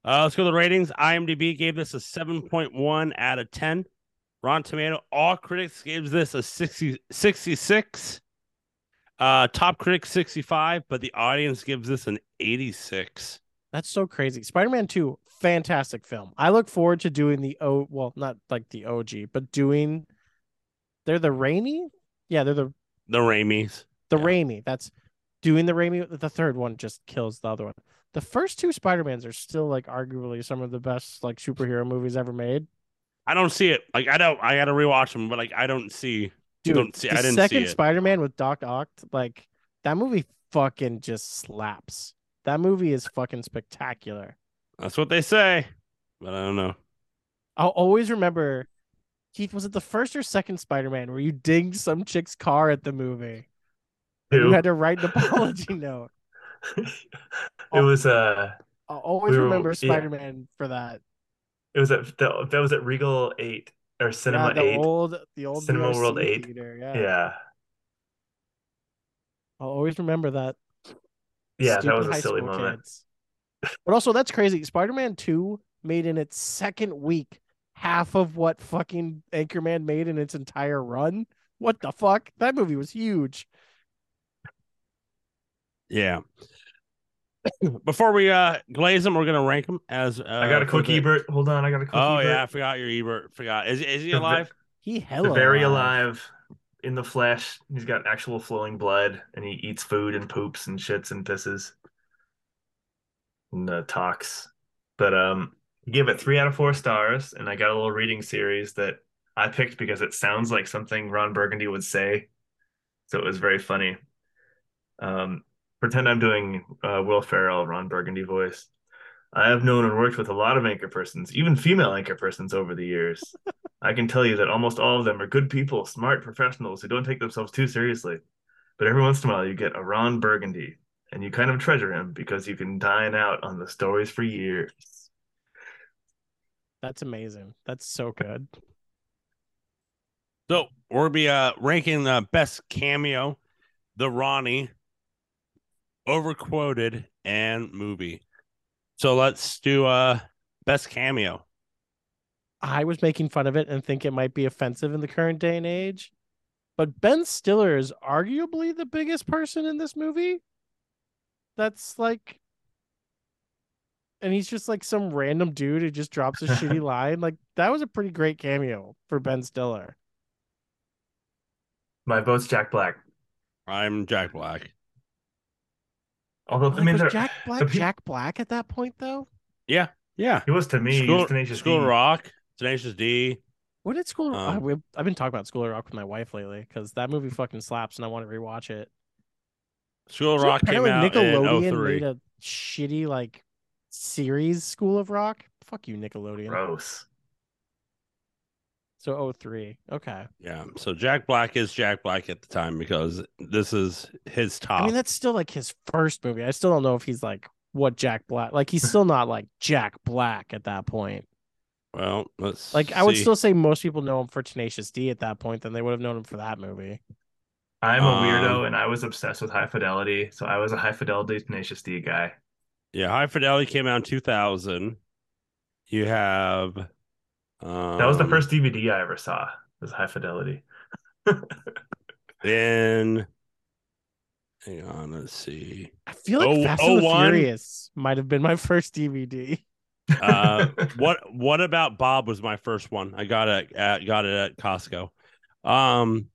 Uh, let's go to the ratings. IMDb gave this a 7.1 out of 10. Rotten Tomato, all critics gave this a 60, 66. Uh, top critic 65, but the audience gives this an 86. That's so crazy. Spider-Man 2, fantastic film. I look forward to doing the O well, not like the OG, but doing they're the Raimi? Yeah, they're the The Raimis. the Yeah. Raimi. That's doing the Raimi. The third one just kills the other one. The first two Spider-Mans are still like arguably some of the best like superhero movies ever made. I don't see it. Like I don't. I got to rewatch them, but like I don't see. Dude, Don't see- the I didn't see second it. Spider-Man with Doc Ock, like that movie fucking just slaps. That movie is fucking spectacular. That's what they say, but I don't know. I'll always remember Keith, was it the first or second Spider-Man where you dinged some chick's car at the movie? Who? You had to write an apology note. it was uh I'll always We were- remember. Spider-Man for that. it was at that, that was at Regal 8 or Cinema yeah, the 8. old the old Cinema VRC World 8. theater. Yeah. yeah. I'll always remember that. Yeah, that was a silly school moment. kids. But also that's crazy. Spider-Man 2 made in its second week half of what fucking Anchorman made in its entire run. What the fuck? That movie was huge. Yeah. before we uh glaze them, we're gonna rank them as. Uh, I got a for quick the- Ebert. Hold on, I got a quick Oh Ebert. yeah, I forgot your Ebert. Forgot. Is is he The ve- alive? He hella very alive. alive in the flesh. He's got actual flowing blood, and he eats food and poops and shits and pisses and uh, talks. But um, give it three out of four stars, and I got a little reading series that I picked because it sounds like something Ron Burgundy would say, so it was very funny. Um, pretend I'm doing uh, Will Ferrell, Ron Burgundy voice. I have known and worked with a lot of anchor persons, even female anchor persons over the years. I can tell you that almost all of them are good people, smart professionals who don't take themselves too seriously. But every once in a while, you get a Ron Burgundy, and you kind of treasure him because you can dine out on the stories for years. That's amazing. That's so good. So we'll be uh ranking the best cameo, the Ronnie, overquoted, and movie. So let's do uh best cameo. I was making fun of it and think it might be offensive in the current day and age. But Ben Stiller is arguably the biggest person in this movie. That's like and he's just like some random dude who just drops a shitty line. Like that was a pretty great cameo for Ben Stiller. My vote's Jack Black. I'm Jack Black. Although I mean, was Jack Black the pe- Jack Black at that point though? Yeah, yeah. he was to me. he School, was Tenacious School D. Rock, Tenacious D. What did School? Um, uh, I've been talking about School of Rock with my wife lately because that movie fucking slaps, and I want to rewatch it. School Did you know Rock came apparently out Nickelodeon in 03. made a shitty like series School of Rock. Fuck you, Nickelodeon. Gross. So 03. Okay. Yeah. So Jack Black is Jack Black at the time because this is his top. I mean, that's still like his first movie. I still don't know if he's like what Jack Black. Like he's still not like Jack Black at that point. well, let's Like I would still say most people know him for Tenacious D at that point. Then they would have known him for that movie. I'm a weirdo, Um, and I was obsessed with High Fidelity, so I was a High Fidelity Tenacious D guy. Yeah, High Fidelity came out in 2000. You have um, That was the first DVD I ever saw. Was High Fidelity. Then hang on, let's see. I feel like Oh- Fast and the 01? Furious might have been my first DVD. Uh, what what about Bob was my first one. I got it at got it at Costco. Um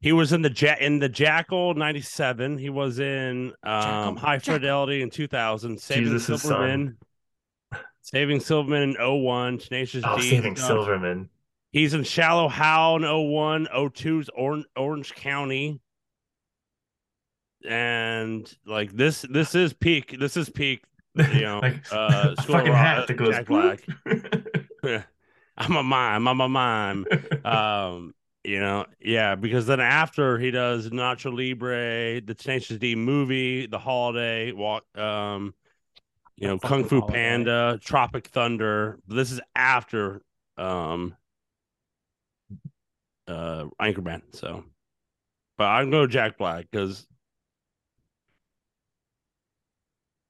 he was in the ja- in the Jackal 97. He was in um Jackal, High Jackal. Fidelity in 2000. Saving Jesus' Silverman. Saving Silverman in 01. Tenacious Oh, D. Saving stuff. Silverman. He's in Shallow Hal in 01, 02's Orange, Orange County. And like this this is peak. This is peak. You know, like uh, fucking Rock- hat that goes Jack Black. I'm a mime. I'm a mime. Um, you know, yeah, because then after he does Nacho Libre, the Tenacious D movie, The Holiday, walk, um, you know, Kung Fu Holiday. Panda, Tropic Thunder. This is after um, uh, Anchorman. So, but I'm going to go Jack Black because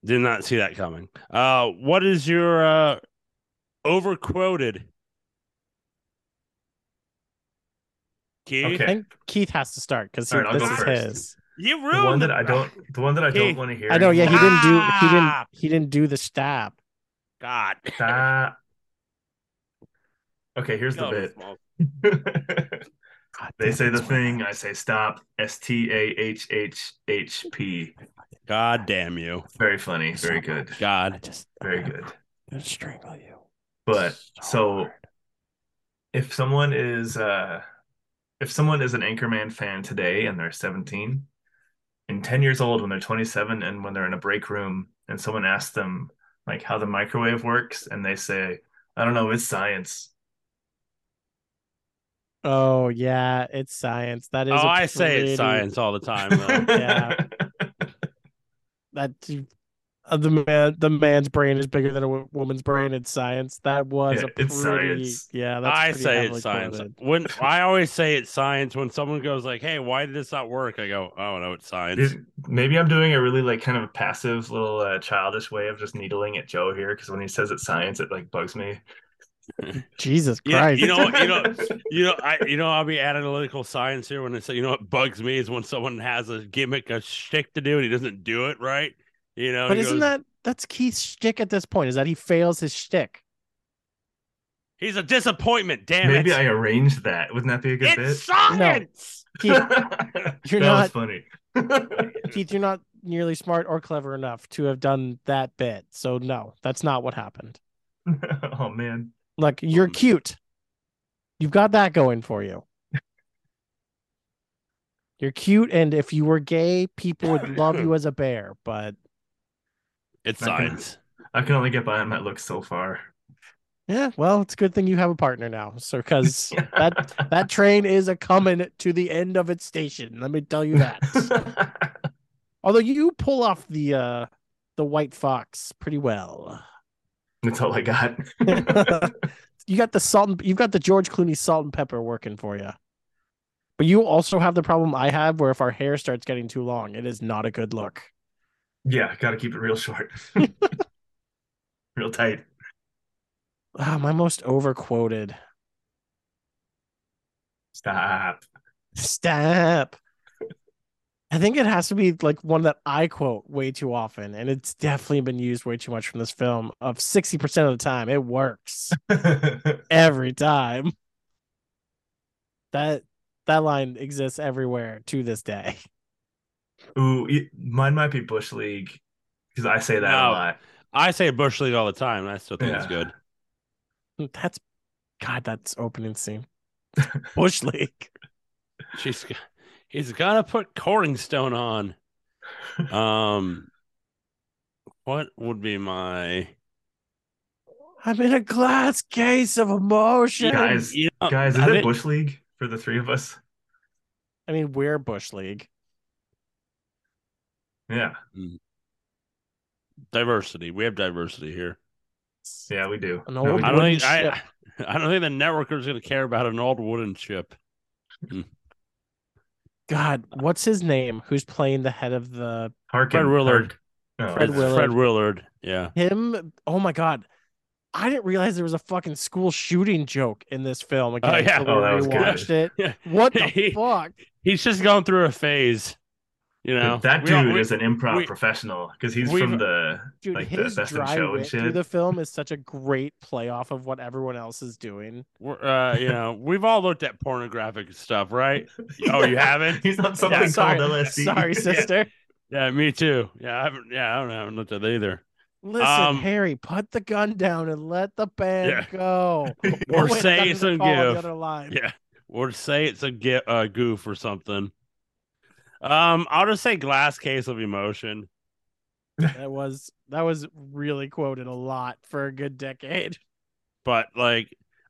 did not see that coming. Uh, what is your uh overquoted? Keith? I Okay. think Keith has to start because All right, I'll this is first. his. You the ruined one the- that I don't, the one that I don't want to hear. I know. Yeah, he didn't do. He didn't. He didn't do the stab. God. Stop. Okay, here's the bit. God they say the thing. I say stop. S T A H H H P. God damn you. Very funny. Very So good. I God. just Very I'm good. gonna strangle you. But so hard. if someone is uh if someone is an Anchorman fan today and they're 17 and 10 years old when they're 27 and when they're in a break room and someone asks them like how the microwave works and they say I don't know it's science Oh yeah, it's science. That is. Oh, a I say it's science all the time. Though. Yeah. That uh, the man, the man's brain is bigger than a woman's brain. in science. That was Yeah, a pretty. it's science. Yeah, that's I say it's science. quoted. When I always say it's science when someone goes like, "Hey, why did this not work?" I go, "Oh no, it's science." Is- maybe I'm doing a really like kind of passive little uh, childish way of just needling at Joe here because when he says it's science it like bugs me Jesus Yeah, Christ! you know, you know, you know, I, you know, I'll be analytical science here when I say, you know, what bugs me is when someone has a gimmick, a shtick to do, and he doesn't do it right. You know, But isn't goes, that that's Keith's shtick at this point? Is that he fails his shtick? he's a disappointment? Damn it. Maybe it! I arranged that. Wouldn't that be a good it's science. Keith, bit? you're that not- funny. Keith, you're not nearly smart or clever enough to have done that bit. So no, that's not what happened. oh man. Look, you're um, cute. You've got that going for you. You're cute, and if you were gay, people would love you as a bear. But It's I can- science. I can only get by on that look so far. yeah, well, it's a good thing you have a partner now. So because that that train is a coming to the end of its station. Let me tell you that. Although you pull off the uh the white fox pretty well. That's all I got. you got the salt and you've got the George Clooney salt and pepper working for you. But you also have the problem I have where if our hair starts getting too long, it is not a good look. Yeah, gotta keep it real short. real tight. Ah, my most overquoted. Stop. Stop. I think it has to be like one that I quote way too often, and it's definitely been used way too much from this film. Of 60% of the time, it works every time. That that line exists everywhere to this day. Ooh, mine might be Bush League because I say that No. a lot. I say bush league all the time. and I still think it's good. That's God, that's opening scene. Bush League. She's g- he's gotta put Corningstone on. Um, what would be my I'm in a glass case of emotion. Guys, You know, guys, is I it think- Bush League for the three of us? I mean, we're Bush League. Yeah, mm-hmm. diversity? We have diversity here. yeah, we do. An old we I do. don't think ship. I don't think the network is going to care about an old wooden ship. Hmm. God, what's his name? Who's playing the head of the Harken, Fred Willard. Hark- oh, Fred It's Willard. Fred Willard. Yeah. him? Oh my God. I didn't realize there was a fucking school shooting joke in this film oh, again. Oh, yeah. until Oh, we that was good. it. Yeah. What the He- fuck? He's just going through a phase. You know, that dude we- is an improv we- from because he's from the Dude, like the his best in dry show and through shit. the film is such a great play off of what everyone else is doing. we're, uh, you know, we've all looked at pornographic stuff, right? Oh, you haven't? He's on something Yeah, sorry, called LSD. sorry, sister. Yeah, me too. Yeah, I haven't. Yeah, I don't, I haven't looked at that either. Listen, Um, Harry, put the gun down and let the band Yeah. go. Or say that it's a call gift. Yeah, or say it's a get uh, goof or something. Um, I'll just say glass case of emotion. That was that was really quoted a lot for a good decade. but like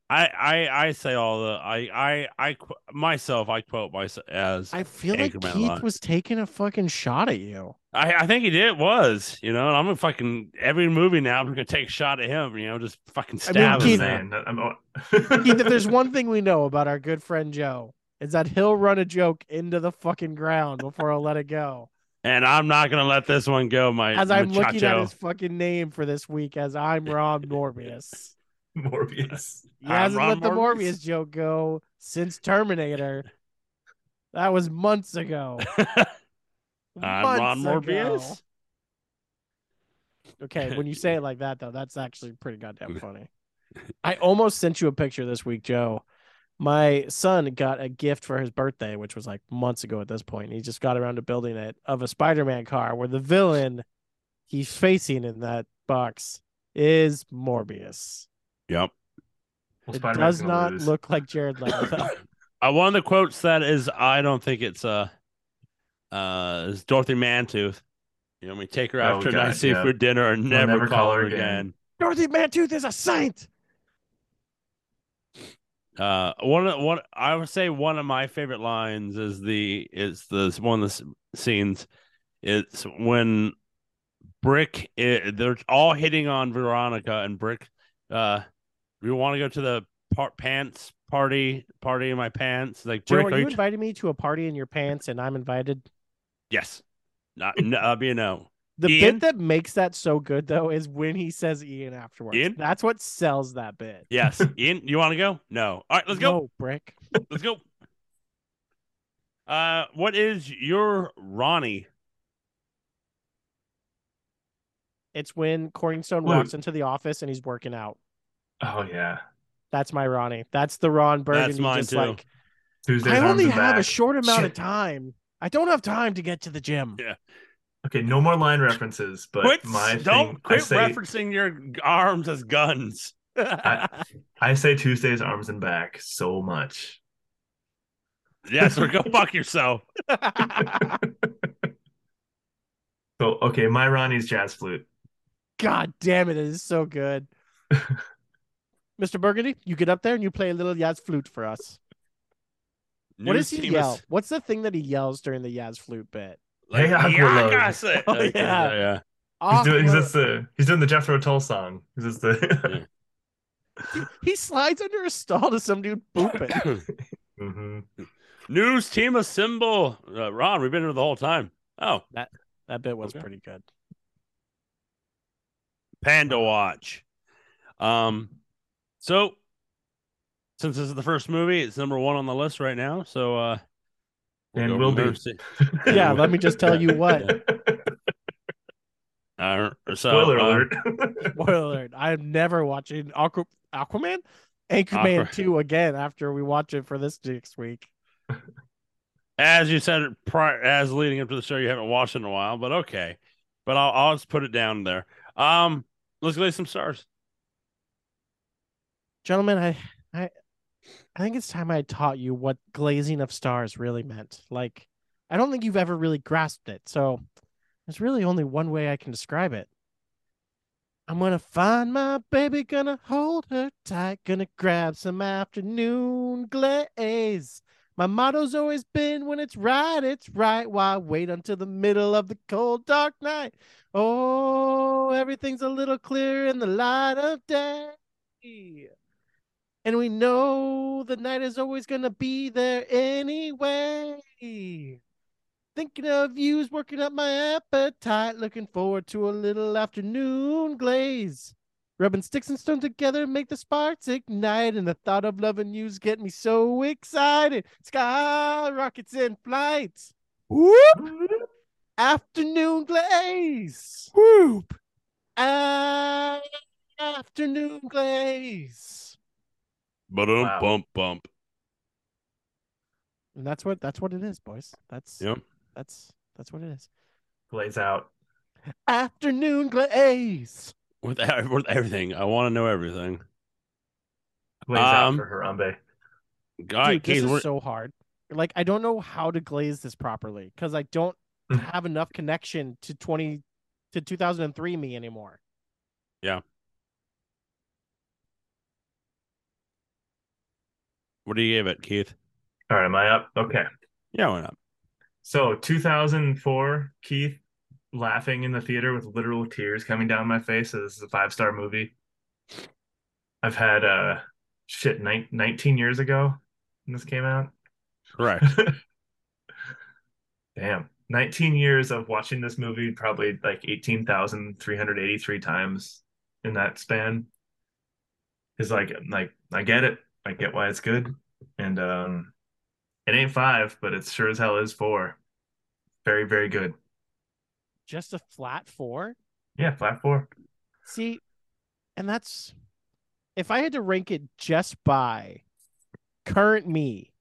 I I I say all the I I I myself I quote myself as I I feel like Anchorman a Keith was taking a fucking shot at you. I, I think he did was you know and I'm gonna fucking every movie now I'm gonna take a shot at him you know just fucking I mean, stab Keith- him. Man, I'm- Keith, if there's one thing we know about our good friend Joe, is that he'll run a joke into the fucking ground before I'll let it go. and I'm not gonna let this one go. My As I'm looking at his fucking name for this week, as I'm Rob Morbius. Morbius. He I'm hasn't Ron let the Morbius. Morbius joke go since Terminator. That was months ago. I'm Ron Months ago. Morbius. Okay, when you say it like that, though, that's actually pretty goddamn funny. I almost sent you a picture this week, Joe. My son got a gift for his birthday, which was like months ago at this point. He just got around to building it of a Spider Man car where the villain he's facing in that box is Morbius. Yep. Well, It does not lose. look like Jared Leto. though. Uh, one of the quotes that is I don't think it's uh uh is Dorothy Mantooth. You know, we take her Oh, out to a God, nice yeah. seafood dinner and never, never call, her again. Dorothy Mantooth is a saint. Uh, one of one I would say one of my favorite lines is the is the one of the scenes. It's when Brick i they're all hitting on Veronica and Brick. Uh, we want to go to the par- pants party party in my pants. Like Joe, Brick, are you you inviting me to a party in your pants and I'm invited? yes, not no, that'd be a no. The Ian? bit that makes that so good though is when he says Ian afterwards. Ian? That's what sells that bit. Yes, Ian, you want to go? No. All right, let's go. No, Brick. Let's go. Uh, what is your Ronnie? It's when Corningstone Luke. walks into the office and he's working out. Oh yeah. That's my Ronnie. That's the Ron Burgundy. That's mine, just too. like Tuesdays I only and have a short amount of time. I don't have time to get to the gym. Yeah. Okay, no more line references, but quit, my don't thing, I quit say, referencing your arms as guns. I say Tuesdays arms and back so much. Yeah, so go fuck yourself. So okay, my Ronnie's jazz flute. God damn it, it is so good. Mr. Burgundy, you get up there and you play a little Yaz flute for us. what does he team yell? is- What's the thing that he yells during the Yaz flute bit? Hey, yeah, Aqualung. I say- Oh, okay, yeah. yeah. He's doing, he's the he's doing the Jethro Tull song. He's just the he slides under a stall to some dude booping. hmm News team assemble. Uh, Ron, we've been here the whole time. Oh, that bit was Okay. pretty good. Panda Watch. Um, so since this is the first movie, it's number one on the list right now. So, uh, And go will from there be. Yeah, let me just tell you what. Uh, so, Spoiler uh, alert. Spoiler alert. I'm never watching Aqua- Aquaman, Anchorman Aqua- 2 again after we watch it for this next week. as you said prior, as leading up to the show, you haven't watched in a while, but okay. But I'll, I'll just put it down there. Um, let's lay some stars. Gentlemen, I, I think it's time I taught you what glazing of stars really meant. Like, I don't think you've ever really grasped it. So there's really only one way I can describe it. I'm gonna find my baby, gonna hold her tight, gonna grab some afternoon glaze. My motto's always been when it's right, it's right. Why wait until the middle of the cold, dark night? Oh, everything's a little clearer in the light of day. And we know the night is always gonna be there anyway. Thinking of you's working up my appetite. Looking forward to a little afternoon glaze. Rubbing sticks and stones together make the sparks ignite. And the thought of loving you's get me so excited. Sky rockets in flight. Whoop! Afternoon glaze. Whoop! Afternoon glaze. But um, Wow. bump bump. And that's what that's what it is, boys. That's Yep. that's that's what it is. Glaze out. Afternoon glaze. With, with everything, I want to know everything. Glaze out Um, for Harambe. God, Dude, this is we're- so hard. Like I don't know how to glaze this properly because I don't have enough connection to twenty to two thousand and three me anymore. What do you give it, Keith? All right, am I up? Okay. Yeah, why not? So 2004, Keith laughing in the theater with literal tears coming down my face. So this is a five star movie. I've had uh shit nine, 19 years ago when this came out. Correct. Damn. 19 years of watching this movie, probably like 18,383 times in that span. Is like like I get it. I get why it's good. And um it ain't five, but it sure as hell is four. Very, very good. Just a flat four. Yeah, flat four. See, and that's if I had to rank it just by current me,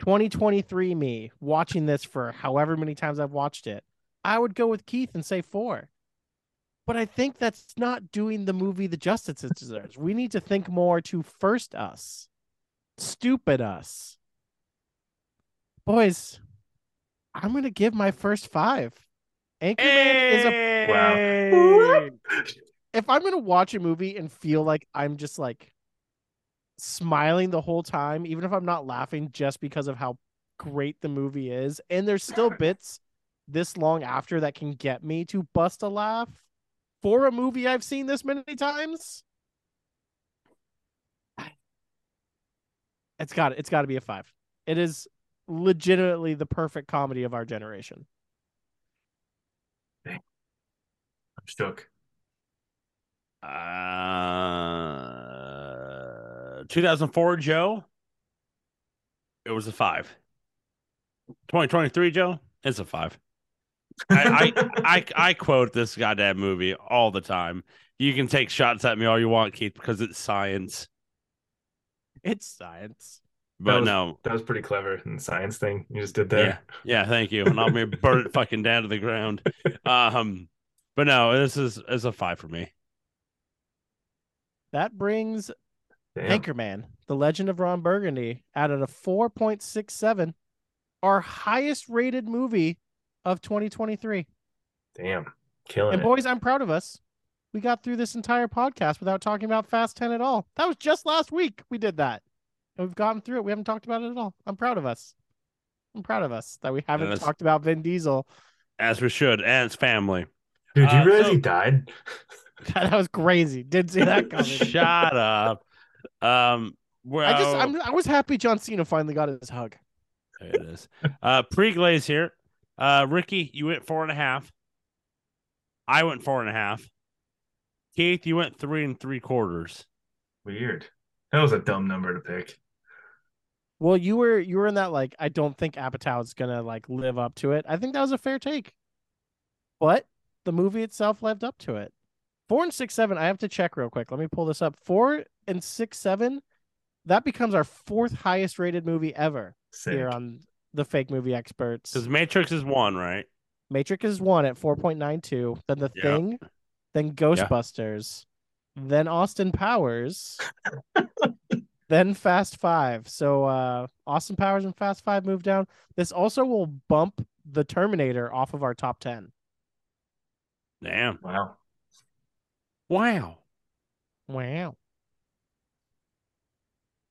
2023 me, watching this for however many times I've watched it, I would go with Keith and say four. But I think that's not doing the movie the justice it deserves. We need to think more to first us, stupid us. Boys, I'm going to give my first five. Anchorman is a Wow. If I'm gonna watch a movie and feel like I'm just like smiling the whole time, even if I'm not laughing just because of how great the movie is, and there's still bits this long after that can get me to bust a laugh for a movie I've seen this many times. It's got it's got to be a five. It is legitimately the perfect comedy of our generation. I'm stuck. Uh, 2004, Joe. It was a five. 2023, Joe. It's a five. I, I, I I quote this goddamn movie all the time. You can take shots at me all you want, Keith, because it's science. It's science. But was- no, that was pretty clever in the science thing you just did there. yeah, thank you. And I'll be burn it fucking down to the ground. Um, but no, this is is a five for me. That brings Damn. Anchorman, The Legend of Ron Burgundy, out at a 4.67, our highest rated movie of 2023. Damn. Killing And it. boys, I'm proud of us. We got through this entire podcast without talking about Fast 10 at all. That was just last week we did that. And we've gotten through it. We haven't talked about it at all. I'm proud of us. I'm proud of us that we haven't that's- talked about Vin Diesel. As we should, and it's family. Dude, do you Uh, realize so- he died? that was crazy. Didn't see that coming. Shut up. Um, well, I just I'm, I was happy John Cena finally got his hug. There it is. Uh, pre-glaze here. Uh, Ricky, you went four and a half. I went four and a half. Keith, you went three and three quarters. Weird. That was a dumb number to pick. Well, you were you were in that like I don't think Apatow's gonna like live up to it. I think that was a fair take, but the movie itself lived up to it. Four and six seven. I have to check real quick. Let me pull this up. Four and six seven. That becomes our fourth highest rated movie ever Sick. here on the fake movie experts. Because Matrix is one, right? Matrix is one at four point nine two. Then the Yeah. Thing, then Ghostbusters, then Austin Powers, then Fast Five. So uh Austin Powers and Fast Five move down. This also will bump the Terminator off of our top ten. Damn. Wow. Wow. Wow.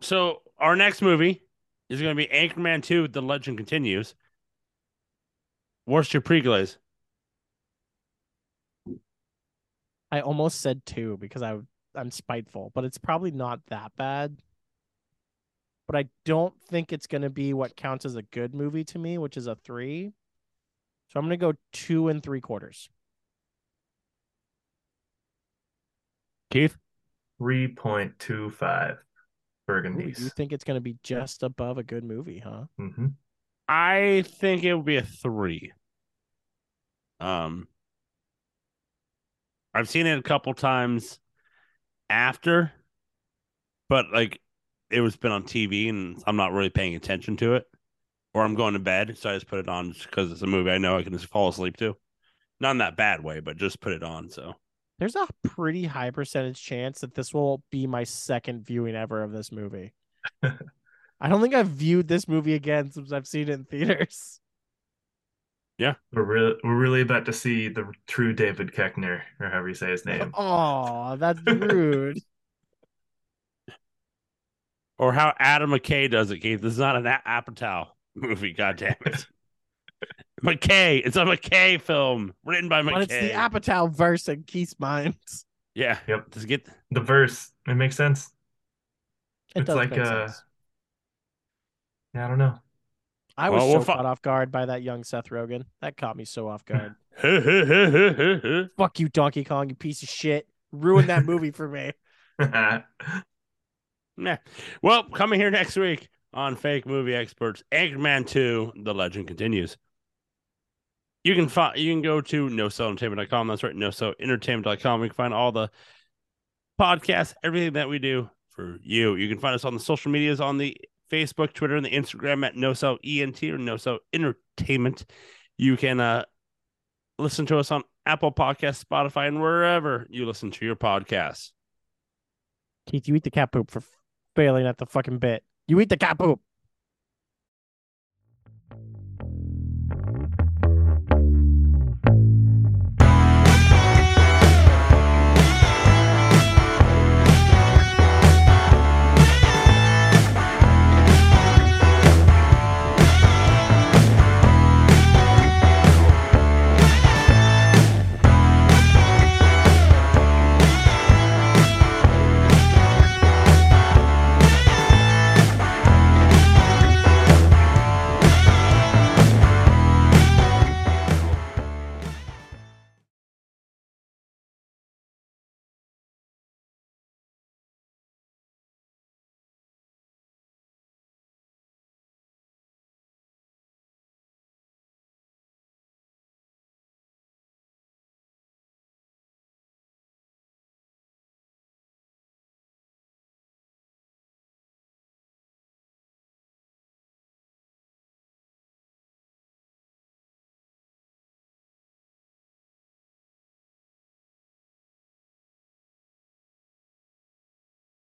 So our next movie is going to be Anchorman 2, The Legend Continues. What's your pre-glaze? I almost said two because I I'm spiteful, but it's probably not that bad. But I don't think it's gonna be what counts as a good movie to me, which is a three. So I'm gonna go two and three quarters. Keith? 3.25 Ooh, burgundies. you think it's gonna be just above a good movie, huh? hmm I think it would be a three. Um, I've seen it a couple times after, but like it was been on TV and I'm not really paying attention to it, or I'm going to bed, so I just put it on because it's a movie I know I can just fall asleep to. Not in that bad way, but just put it on. So There's a pretty high percentage chance that this will be my second viewing ever of this movie. I don't think I've viewed this movie again since I've seen it in theaters. Yeah, we're really, we're really about to see the true David Keckner, or however you say his name. Oh, that's rude. or how Adam McKay does it, Keith. This is not an A- Apatow movie. God damn it. McKay. It's a McKay film written by McKay. but it's the Apatow verse in Keith's mind. yeah. Yep. Just get The verse, it makes sense. It It's does like, make uh, sense. Yeah, I don't know. I was well, so we'll fi- caught off guard by that young Seth Rogen. That caught me so off guard. Fuck you, Donkey Kong, you piece of shit. Ruined that movie for me. Well, coming here next week on Fake Movie Experts, Anchorman 2, The Legend Continues. You can find you can go to nocellentertainment.com. That's right, nocellentertainment.com. You can find all the podcasts, everything that we do for you. You can find us on the social medias on the Facebook, Twitter, and the Instagram at NoCell ENT or NoCell Entertainment. You can uh listen to us on Apple Podcasts, Spotify, and wherever you listen to your podcasts. Keith, you eat the cat poop for failing at the fucking bit. You eat the cat poop.